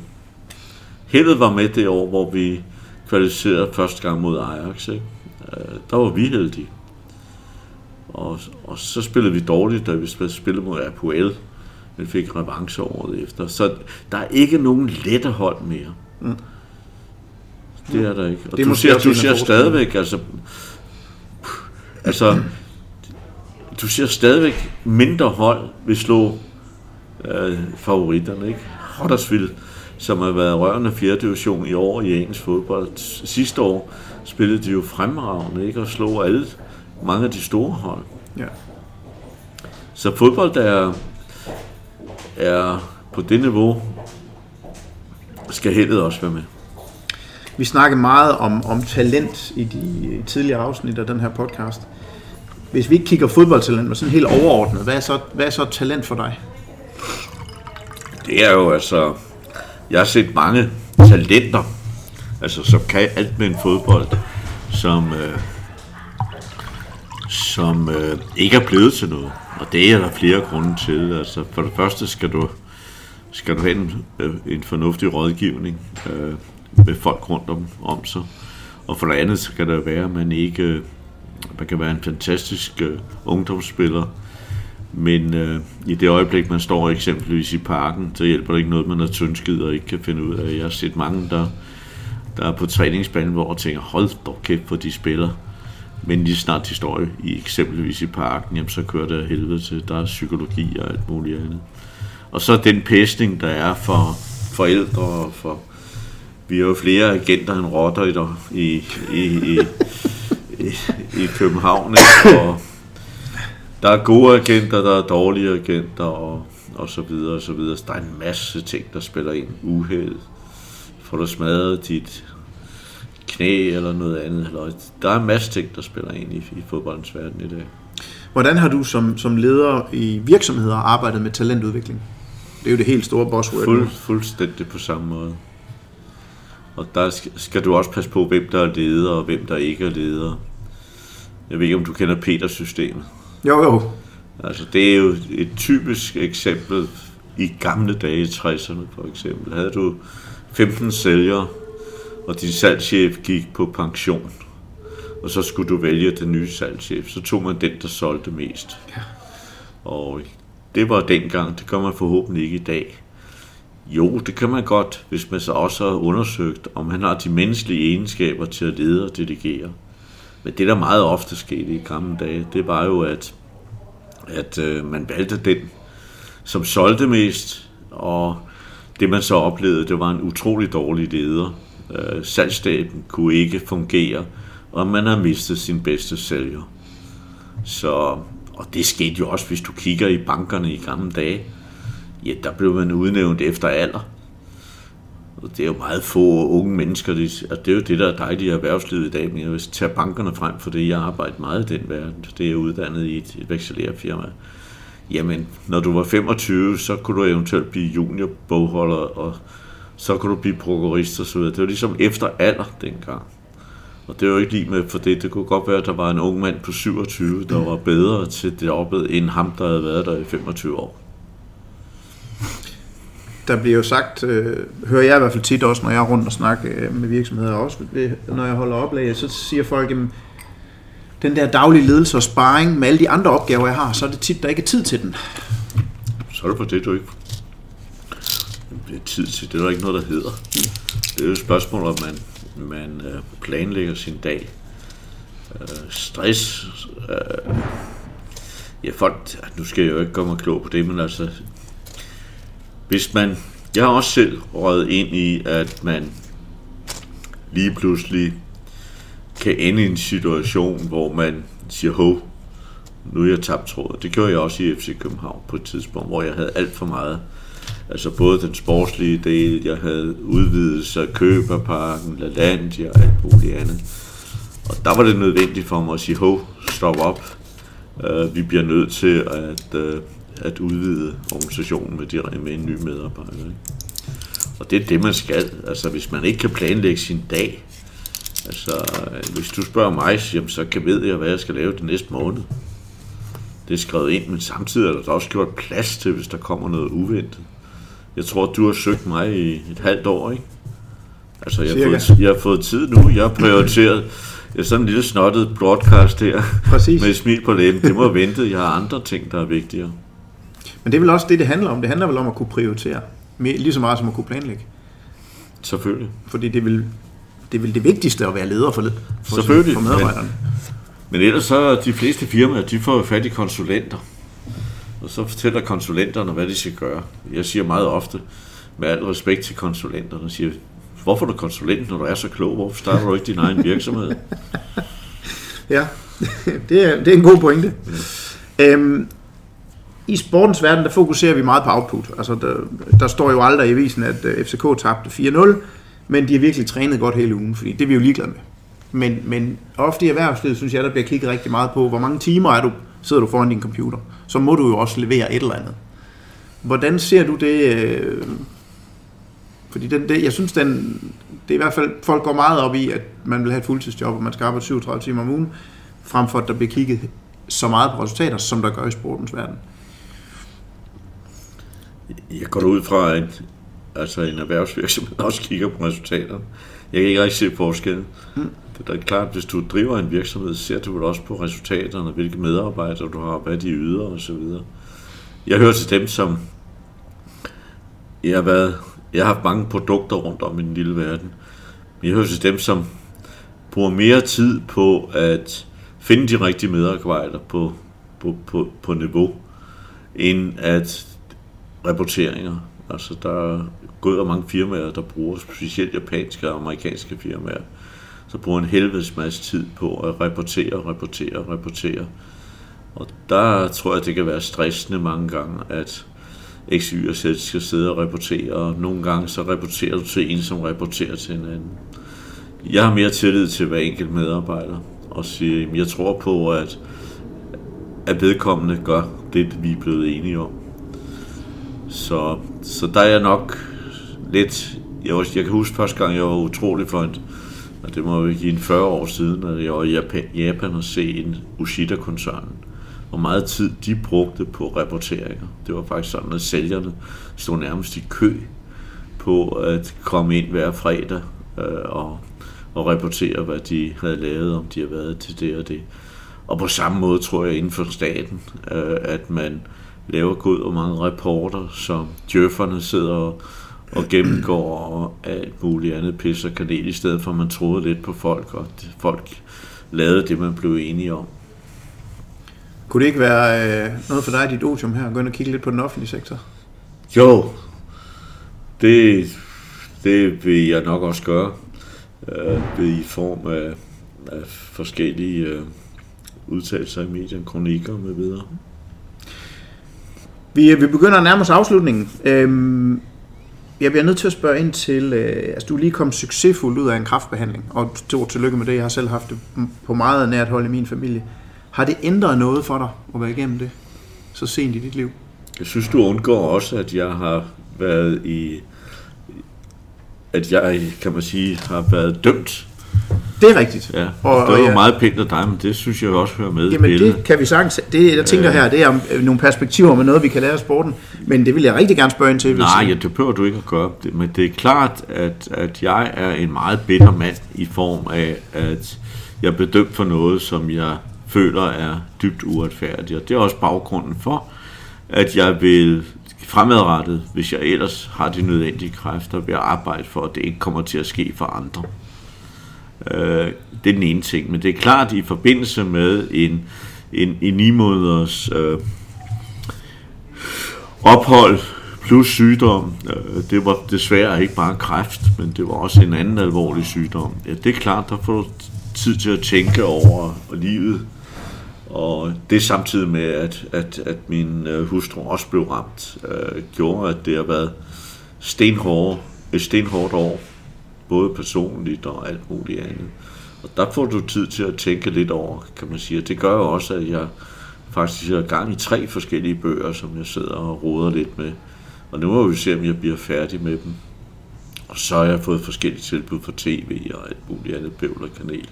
Heldet var med det år, hvor vi kvalificerede første gang mod Ajax. Ikke? Øh, Der var vi heldige. Og, og så spillede vi dårligt, da vi spillede mod Apoel, men fik revanche året efter. Så der er ikke nogen lette hold mere. Mm. Det er der ikke. Og Det du ser, du ser stadigvæk, altså, altså, du ser stadigvæk mindre hold vil slå øh, favoritterne, ikke? Huddersfield, som har været rørende 4. division i år i engelsk fodbold. Sidste år spillede de jo fremragende, ikke? Og slog alle, mange af de store hold. Ja. Så fodbold er, er på det niveau, skal heldet også være med. Vi snakker meget om, om talent i de tidligere afsnit af den her podcast. Hvis vi ikke kigger fodboldtalent, men sådan helt overordnet, hvad er så, hvad er så talent for dig? Det er jo altså... Jeg har set mange talenter, altså som kan alt med en fodbold, som, øh, som øh, ikke er blevet til noget. Og det er der flere grunde til. Altså for det første skal du, skal du have en, øh, en fornuftig rådgivning øh, med folk rundt om, om sig. Og for det andet så kan der være, at man ikke... Øh, man kan være en fantastisk øh, ungdomsspiller, men øh, i det øjeblik, man står eksempelvis i parken, så hjælper det ikke noget, man er tyndskid og ikke kan finde ud af. Jeg har set mange, der, der er på træningsbanen, hvor jeg tænker, hold dog kæft, hvor de spiller. Men lige snart de står i eksempelvis i parken, jamen, så kører der helvede til. Der er psykologi og alt muligt andet. Og så den pæsning, der er for forældre og for... Vi har jo flere agenter end rotter i, i, i, i, i, i København, ikke? og der er gode agenter, der er dårlige agenter, og, og så videre, og så videre. Så der er en masse ting, der spiller ind. Uheld. Får du smadret dit knæ eller noget andet. Eller, der er en masse ting, der spiller ind i, i fodboldens verden i dag. Hvordan har du som, som leder i virksomheder arbejdet med talentudvikling? Det er jo det helt store buzzword. Fuld, fuldstændig på samme måde. Og der skal, du også passe på, hvem der er leder, og hvem der ikke er leder. Jeg ved ikke, om du kender Peters-systemet. Jo, jo. Altså, det er jo et typisk eksempel i gamle dage i 60'erne, for eksempel. Havde du 15 sælgere, og din salgschef gik på pension, og så skulle du vælge den nye salgschef, så tog man den, der solgte mest. Ja. Og det var dengang, det gør man forhåbentlig ikke i dag. Jo, det kan man godt, hvis man så også har undersøgt, om han har de menneskelige egenskaber til at lede og delegere. Men det, der meget ofte skete i gamle dage, det var jo, at, at øh, man valgte den, som solgte mest, og det man så oplevede, det var en utrolig dårlig leder. Øh, salgsstaben kunne ikke fungere, og man har mistet sin bedste sælger. Så, og det skete jo også, hvis du kigger i bankerne i gamle dage. Ja, der blev man udnævnt efter alder. Og det er jo meget få unge mennesker, det, og det er jo det, der er dejligt i erhvervslivet i dag, men jeg vil tage bankerne frem, for det jeg arbejder meget i den verden. Det er uddannet i et, et vekselærfirma. Jamen, når du var 25, så kunne du eventuelt blive juniorbogholder, og så kunne du blive prokurist og så videre. Det var ligesom efter alder dengang. Og det var jo ikke lige med for det. Det kunne godt være, at der var en ung mand på 27, der var bedre til det jobbet, end ham, der havde været der i 25 år. Der bliver jo sagt, øh, hører jeg i hvert fald tit også, når jeg er rundt og snakker øh, med virksomheder, også når jeg holder oplag, så siger folk, at den der daglige ledelse og sparring med alle de andre opgaver, jeg har, så er det tit, der ikke er tid til den. Så er det på det, du ikke tid til. Det er der ikke noget, der hedder. Det er jo et spørgsmål, om man, man øh, planlægger sin dag. Øh, stress. Øh, ja, folk, nu skal jeg jo ikke gøre mig klog på det, men altså, hvis man, jeg har også selv røget ind i, at man lige pludselig kan ende i en situation, hvor man siger, hov, nu er jeg tabt trådet. Det gjorde jeg også i FC København på et tidspunkt, hvor jeg havde alt for meget. Altså både den sportslige del, jeg havde udvidelse af Køberparken, LaLandia og alt muligt andet. Og der var det nødvendigt for mig at sige, hov, stop op. Uh, vi bliver nødt til at, uh, at udvide organisationen med, de, med en ny medarbejder. Ikke? Og det er det, man skal. Altså, hvis man ikke kan planlægge sin dag, altså, øh, hvis du spørger mig, jamen, så kan ved jeg, hvad jeg skal lave den næste måned. Det er skrevet ind, men samtidig er der også gjort plads til, hvis der kommer noget uventet. Jeg tror, du har søgt mig i et halvt år, ikke? Altså, jeg har, fået, jeg har fået tid nu. Jeg har prioriteret jeg er sådan en lille snottet broadcast her. Præcis. Med smil på læben. Det må vente. Jeg har andre ting, der er vigtigere. Men det er vel også det, det handler om. Det handler vel om at kunne prioritere. Lige så meget som at kunne planlægge. Selvfølgelig. Fordi det vil det er vel det vigtigste at være leder for, for, Selvfølgelig, for medarbejderne. Men, men ellers så de fleste firmaer, de får fat i konsulenter. Og så fortæller konsulenterne, hvad de skal gøre. Jeg siger meget ofte, med al respekt til konsulenterne, siger, hvorfor er du konsulent, når du er så klog? Hvorfor starter du ikke din egen virksomhed? [laughs] ja, [laughs] det er, det er en god pointe. Ja. Øhm, I sportens verden, der fokuserer vi meget på output. Altså, der, der står jo aldrig i avisen, at øh, FCK tabte 4-0, men de har virkelig trænet godt hele ugen, fordi det er vi jo ligeglade med. Men, men ofte i erhvervslivet, synes jeg, der bliver kigget rigtig meget på, hvor mange timer er du, sidder du foran din computer. Så må du jo også levere et eller andet. Hvordan ser du det? Øh, fordi den, det, jeg synes, den, det er i hvert fald, folk går meget op i, at man vil have et fuldtidsjob, og man skal arbejde 37 timer om ugen, frem for at der bliver kigget så meget på resultater, som der gør i sportens verden. Jeg går ud fra, at altså en erhvervsvirksomhed [laughs] også kigger på resultaterne. Jeg kan ikke rigtig se forskellen. Mm. Det er klart, hvis du driver en virksomhed, ser du vel også på resultaterne, hvilke medarbejdere du har, hvad de yder osv. Jeg hører til dem, som jeg har været, jeg har haft mange produkter rundt om i den lille verden, men jeg hører til dem, som bruger mere tid på at finde de rigtige medarbejdere på, på, på, på niveau, end at rapporteringer. Altså, der er gået mange firmaer, der bruger specielt japanske og amerikanske firmaer, så bruger en helvedes masse tid på at rapportere, rapportere, rapportere. Og der tror jeg, det kan være stressende mange gange, at X, Y og Z skal sidde og rapportere, og nogle gange så rapporterer du til en, som rapporterer til en anden. Jeg har mere tillid til hver enkelt medarbejder, og siger, jeg tror på, at, at vedkommende gør det, vi er blevet enige om. Så, så der er jeg nok lidt... Jeg, jeg kan huske første gang, jeg var utrolig for en, og det må jo give en 40 år siden, at jeg var i Japan, Japan og se en Ushida-koncernen. Hvor meget tid de brugte på rapporteringer. Det var faktisk sådan, at sælgerne stod nærmest i kø på at komme ind hver fredag øh, og, og rapportere, hvad de havde lavet, om de havde været til det og det. Og på samme måde tror jeg inden for staten, øh, at man laver god og mange rapporter, som djøfferne sidder og, og gennemgår alt muligt andet pis og kanel, i stedet for at man troede lidt på folk, og folk lavede det, man blev enige om. Kunne det ikke være øh, noget for dig, dit otium her, at gå ind og kigge lidt på den offentlige sektor? Jo, det, det vil jeg nok også gøre. Øh, i form af, af forskellige øh, udtalelser i medierne, kronikker med videre. Vi, vi begynder at nærme os afslutningen. Øhm, jeg bliver nødt til at spørge ind til, øh, altså du er lige kommet succesfuldt ud af en kraftbehandling, og stort tillykke med det, jeg har selv haft det på meget nært hold i min familie. Har det ændret noget for dig at være igennem det så sent i dit liv? Jeg synes, du undgår også, at jeg har været i... At jeg, kan man sige, har været dømt. Det er rigtigt. Ja, og, det var jo ja. meget pænt af dig, men det synes jeg også hører med Jamen i det kan vi sagtens. Det, jeg tænker her, det er om øh, nogle perspektiver med noget, vi kan lære af sporten. Men det vil jeg rigtig gerne spørge ind til. Nej, ja, det behøver du ikke at gøre. Men det er klart, at, at jeg er en meget bitter mand i form af, at jeg blev dømt for noget, som jeg føler er dybt uretfærdigt. Og det er også baggrunden for, at jeg vil fremadrettet, hvis jeg ellers har de nødvendige kræfter, vil arbejde for, at det ikke kommer til at ske for andre. Øh, det er den ene ting. Men det er klart, i forbindelse med en, en, en 9 måneders øh, ophold plus sygdom, øh, det var desværre ikke bare kræft, men det var også en anden alvorlig sygdom. Ja, det er klart, der får du tid til at tænke over livet og det samtidig med, at, at, at min øh, hustru også blev ramt, øh, gjorde, at det har været stenhårde, et stenhårdt år, både personligt og alt muligt andet. Og der får du tid til at tænke lidt over, kan man sige. Det gør jo også, at jeg faktisk har gang i tre forskellige bøger, som jeg sidder og roder lidt med. Og nu må vi se, om jeg bliver færdig med dem. Og så har jeg fået forskellige tilbud fra tv og alt muligt andet bøvl og kanel.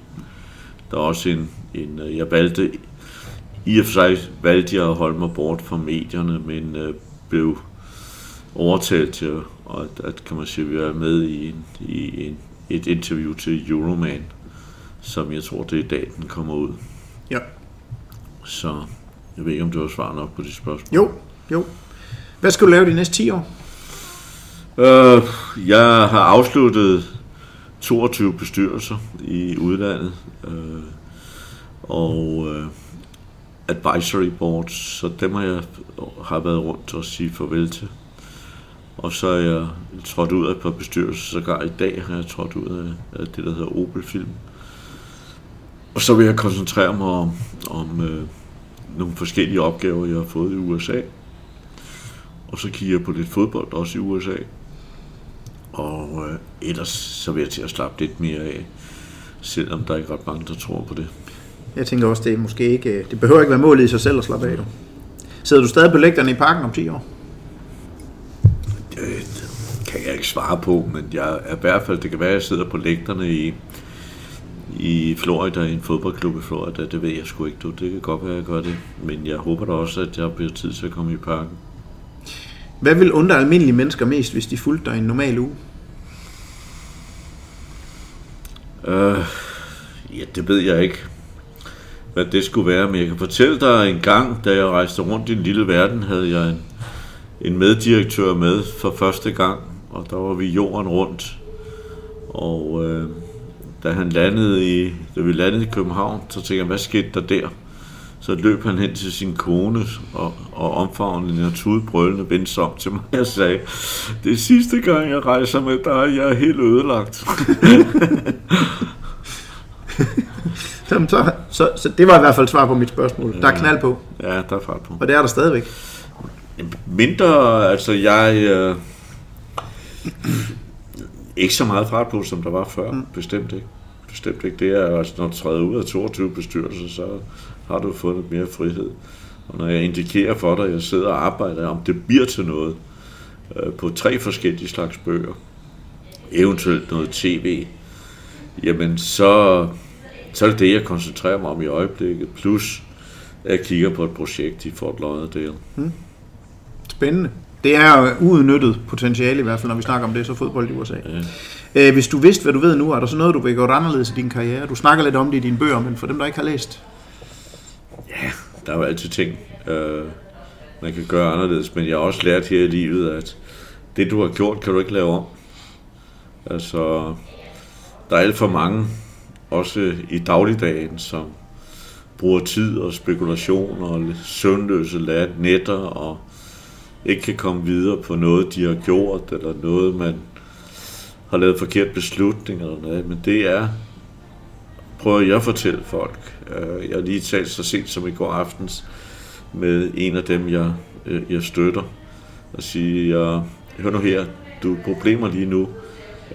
Der er også en, en øh, jeg valgte i og for sig valgte jeg at holde mig bort fra medierne, men øh, blev overtalt til at, at, kan man sige, være med i, en, i en, et interview til Euroman, som jeg tror, det er i dag, den kommer ud. Ja. Så jeg ved ikke, om det var svar nok på de spørgsmål. Jo, jo. Hvad skal du lave de næste 10 år? Øh, jeg har afsluttet 22 bestyrelser i udlandet, øh, og øh, advisory boards, så dem har jeg har været rundt og sige farvel til. Og så er jeg trådt ud af et par bestyrelser, sågar i dag har jeg trådt ud af, af det, der hedder Opel Film. Og så vil jeg koncentrere mig om, om øh, nogle forskellige opgaver, jeg har fået i USA. Og så kigger jeg på lidt fodbold, også i USA. Og øh, ellers så vil jeg til at slappe lidt mere af, selvom der er ikke ret mange, der tror på det. Jeg tænker også, det er måske ikke, øh, det behøver ikke være målet i sig selv at slappe af. Du. Sidder du stadig på lægterne i parken om 10 år? Det kan jeg ikke svare på, men jeg er i hvert fald, det kan være, at jeg sidder på lægterne i, i Florida, i en fodboldklub i Florida, det ved jeg sgu ikke, du. Det kan godt være, at jeg gør det, men jeg håber da også, at jeg bliver tid til at komme i parken. Hvad vil undre almindelige mennesker mest, hvis de fulgte dig en normal uge? Øh, ja, det ved jeg ikke hvad det skulle være. Men jeg kan fortælle dig, en gang, da jeg rejste rundt i en lille verden, havde jeg en, en meddirektør med for første gang, og der var vi jorden rundt. Og øh, da han landede i, da vi landede i København, så tænkte jeg, hvad skete der der? Så løb han hen til sin kone og, og omfavnede en tudbrølende vendte sig om til mig og sagde, det er sidste gang, jeg rejser med dig, jeg er helt ødelagt. [laughs] Jamen, så, så, så det var i hvert fald svar på mit spørgsmål. Ja. Der er knald på. Ja, der er fart på. Og det er der stadigvæk. Mindre, altså jeg... Øh, ikke så meget fart på, som der var før. Mm. Bestemt ikke. Bestemt ikke. Det er altså, når du træder ud af 22 bestyrelser, så har du fået lidt mere frihed. Og når jeg indikerer for dig, at jeg sidder og arbejder, om det bliver til noget, øh, på tre forskellige slags bøger, eventuelt noget tv, jamen så, så er det det, jeg koncentrerer mig om i øjeblikket. Plus, at jeg kigger på et projekt i Fort Lauderdale. Hmm. Spændende. Det er uudnyttet potentiale i hvert fald, når vi snakker om det, så fodbold i USA. Ja. Øh, hvis du vidste, hvad du ved nu, er der så noget, du vil gøre anderledes i din karriere? Du snakker lidt om det i dine bøger, men for dem, der ikke har læst? Ja, der er jo altid ting, øh, man kan gøre anderledes, men jeg har også lært her i livet, at, det du har gjort, kan du ikke lave om. Altså, der er alt for mange, også i dagligdagen, som bruger tid og spekulation og søvnløse nætter og ikke kan komme videre på noget, de har gjort, eller noget, man har lavet forkert beslutning eller noget. Men det er, prøver jeg at fortælle folk. Øh, jeg har lige talt så sent som i går aftens med en af dem, jeg, øh, jeg støtter, og sige, jeg, hør nu her, du har problemer lige nu,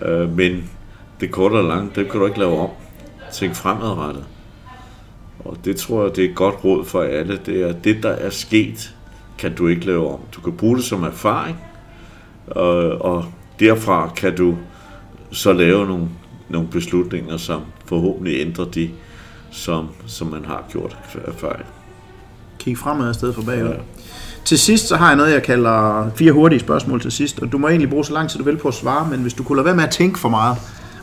øh, men det korte og langt, det kan du ikke lave om. Tænk fremadrettet. Og det tror jeg, det er et godt råd for alle. Det er, det der er sket, kan du ikke lave om. Du kan bruge det som erfaring, og, og derfra kan du så lave nogle, nogle beslutninger, som forhåbentlig ændrer de, som, som man har gjort erfaring. Kig fremad i stedet for bagud. Ja. Til sidst så har jeg noget, jeg kalder fire hurtige spørgsmål til sidst, og du må egentlig bruge så lang tid du vil på at svare, men hvis du kunne lade være med at tænke for meget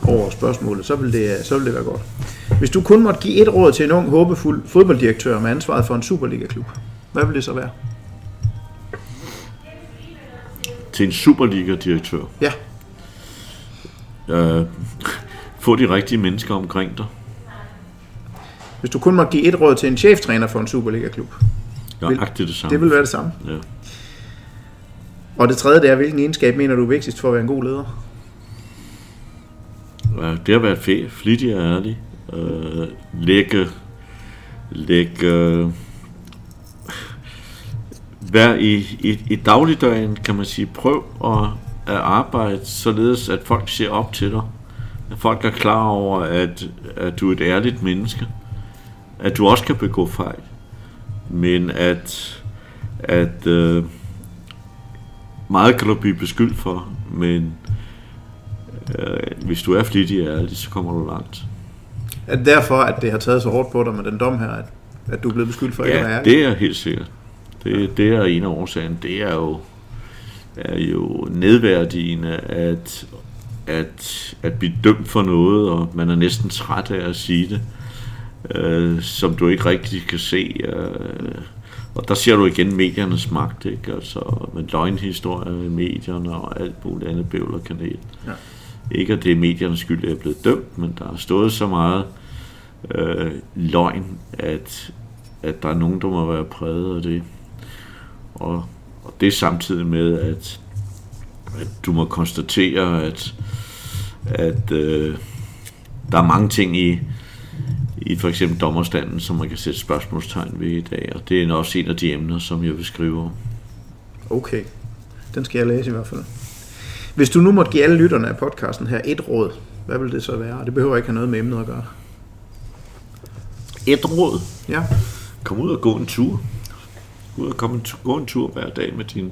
over spørgsmålet, så vil det, så vil det være godt. Hvis du kun måtte give et råd til en ung, håbefuld fodbolddirektør med ansvaret for en Superliga-klub, hvad vil det så være? Til en Superliga-direktør? Ja. Øh, få de rigtige mennesker omkring dig. Hvis du kun måtte give et råd til en cheftræner for en Superliga-klub? Ja, vil, det samme. Det vil være det samme? Ja. Og det tredje det er, hvilken egenskab mener du er vigtigst for at være en god leder? Ja, det at være flittig og ærlig. Øh, lægge, lægge øh, vær i, i, i dagligdagen, kan man sige, prøv at, at arbejde således, at folk ser op til dig. At folk er klar over, at, at du er et ærligt menneske. At du også kan begå fejl. Men at, at øh, meget kan du blive beskyldt for, men øh, hvis du er flittig og ærlig, så kommer du langt. Er det derfor, at det har taget så hårdt på dig med den dom her, at, at du er blevet beskyldt for ja, ikke at være ærlig? det er helt sikkert. Det, det er en af årsagerne. Det er jo, er jo nedværdigende at, at, at blive dømt for noget, og man er næsten træt af at sige det, øh, som du ikke rigtig kan se. Øh, og der ser du igen mediernes magt, ikke? Altså med løgnhistorier i medierne og alt muligt andet bøvl og kanel. Ja. Ikke at det er mediernes skyld, at jeg er blevet dømt, men der er stået så meget øh, løgn, at, at der er nogen, der må være præget af det. Og, og det samtidig med, at, at du må konstatere, at, at øh, der er mange ting i, i for eksempel dommerstanden, som man kan sætte spørgsmålstegn ved i dag, og det er også en af de emner, som jeg vil skrive om. Okay, den skal jeg læse i hvert fald. Hvis du nu måtte give alle lytterne af podcasten her et råd, hvad vil det så være? Det behøver ikke have noget med emnet at gøre. Et råd? Ja. Kom ud og gå en tur. Ud og komme, gå en tur hver dag med din,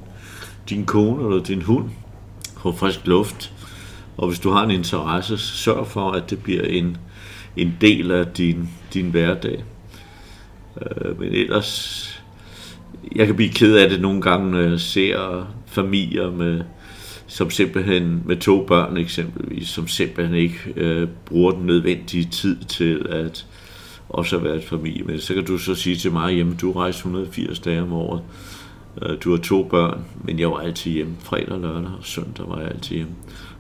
din kone eller din hund. på frisk luft. Og hvis du har en interesse, sørg for, at det bliver en, en del af din, din hverdag. Øh, men ellers, jeg kan blive ked af det nogle gange, når jeg ser familier med, som simpelthen med to børn eksempelvis, som simpelthen ikke øh, bruger den nødvendige tid til at også at være et familie med. Så kan du så sige til mig, at du rejser 180 dage om året. Øh, du har to børn, men jeg var altid hjemme. Fredag, lørdag og søndag var jeg altid hjemme.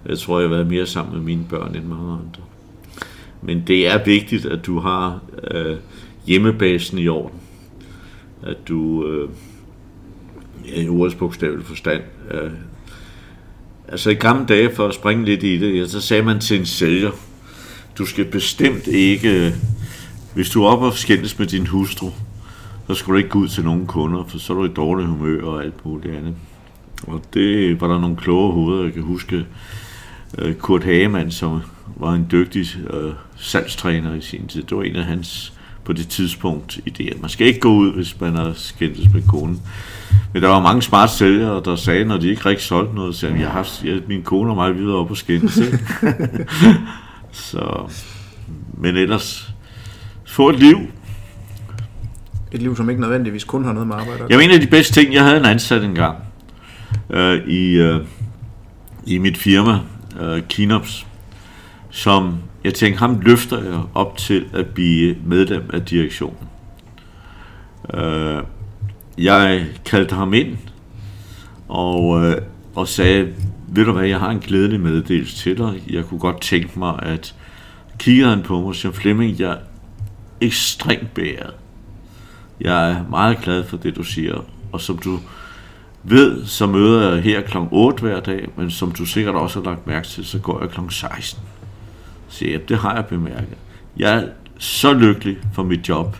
Jeg tror, jeg har været mere sammen med mine børn end mange andre. Men det er vigtigt, at du har øh, hjemmebasen i orden. At du øh, i ordets bogstavelige forstand øh, Altså i gamle dage, for at springe lidt i det, ja, så sagde man til en sælger, du skal bestemt ikke, hvis du er oppe og skændes med din hustru, så skal du ikke gå ud til nogen kunder, for så er du i dårlig humør og alt muligt andet. Og det var der nogle kloge hoveder, jeg kan huske. Øh, Kurt Hagemann, som var en dygtig øh, salgstræner i sin tid, det var en af hans på det tidspunkt idéer. Man skal ikke gå ud, hvis man har skændtes med konen. Men der var mange smart sælgere, der sagde, når de ikke rigtig solgte noget, så jeg har jeg, min kone og mig videre op og skændes. [laughs] så, men ellers, få et liv. Et liv, som ikke nødvendigvis kun har noget med arbejde Jeg mener, de bedste ting, jeg havde en ansat engang øh, i, øh, i mit firma, øh, Kinops, som jeg tænkte, ham løfter jeg op til at blive medlem af direktionen. Øh, jeg kaldte ham ind og, øh, og sagde, ved du hvad, jeg har en glædelig meddelelse til dig. Jeg kunne godt tænke mig, at kigger han på mig, siger Flemming, jeg ekstremt bæret. Jeg er meget glad for det, du siger. Og som du ved, så møder jeg her kl. 8 hver dag, men som du sikkert også har lagt mærke til, så går jeg kl. 16. Så ja, det har jeg bemærket. Jeg er så lykkelig for mit job,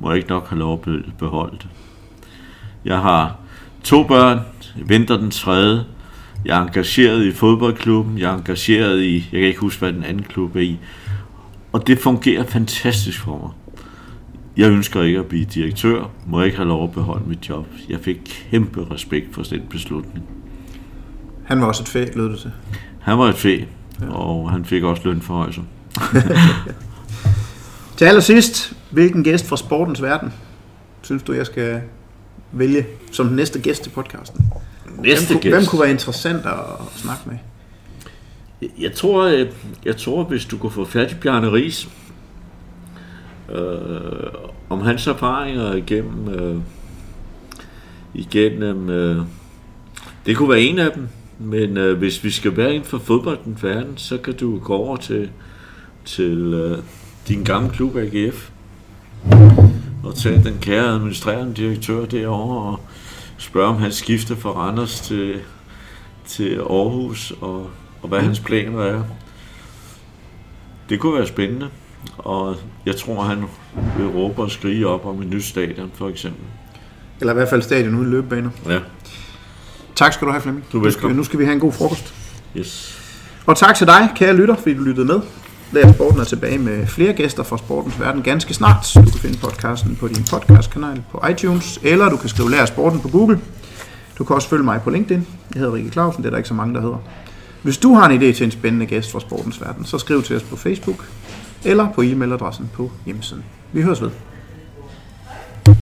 må jeg ikke nok have lov at beholde det. Jeg har to børn, venter den tredje, jeg er engageret i fodboldklubben, jeg er engageret i, jeg kan ikke huske, hvad den anden klub er i, og det fungerer fantastisk for mig. Jeg ønsker ikke at blive direktør, må ikke have lov at beholde mit job. Jeg fik kæmpe respekt for den beslutning. Han var også et fæ, lød det til. Han var et fæ, ja. og han fik også løn for højse. [laughs] til allersidst, hvilken gæst fra sportens verden synes du, jeg skal vælge som den næste gæst i podcasten? Næste hvem, gæst? Hvem kunne være interessant at snakke med? Jeg tror, jeg, jeg tror, hvis du kunne få fat i Bjarne Ries, øh, om hans erfaringer igennem, øh, igennem øh, det kunne være en af dem, men øh, hvis vi skal være inden for fodboldens verden, så kan du gå over til, til øh, din gamle klub AGF og tage den kære administrerende direktør derovre og spørge om han skifter fra Randers til, til Aarhus og, og hvad hans planer er. Det kunne være spændende, og jeg tror, han vil råbe og skrige op om et nyt stadion, for eksempel. Eller i hvert fald stadion uden løbebaner. Ja. Tak skal du have, Flemming. Du er velkommen. Nu skal vi have en god frokost. Yes. Og tak til dig, kære lytter, fordi du lyttede med. Lær Sporten er tilbage med flere gæster fra sportens verden ganske snart. Du kan finde podcasten på din podcastkanal på iTunes, eller du kan skrive Lær Sporten på Google. Du kan også følge mig på LinkedIn. Jeg hedder Rikke Clausen, det er der ikke så mange, der hedder. Hvis du har en idé til en spændende gæst fra sportens verden, så skriv til os på Facebook eller på e-mailadressen på hjemmesiden. Vi høres ved.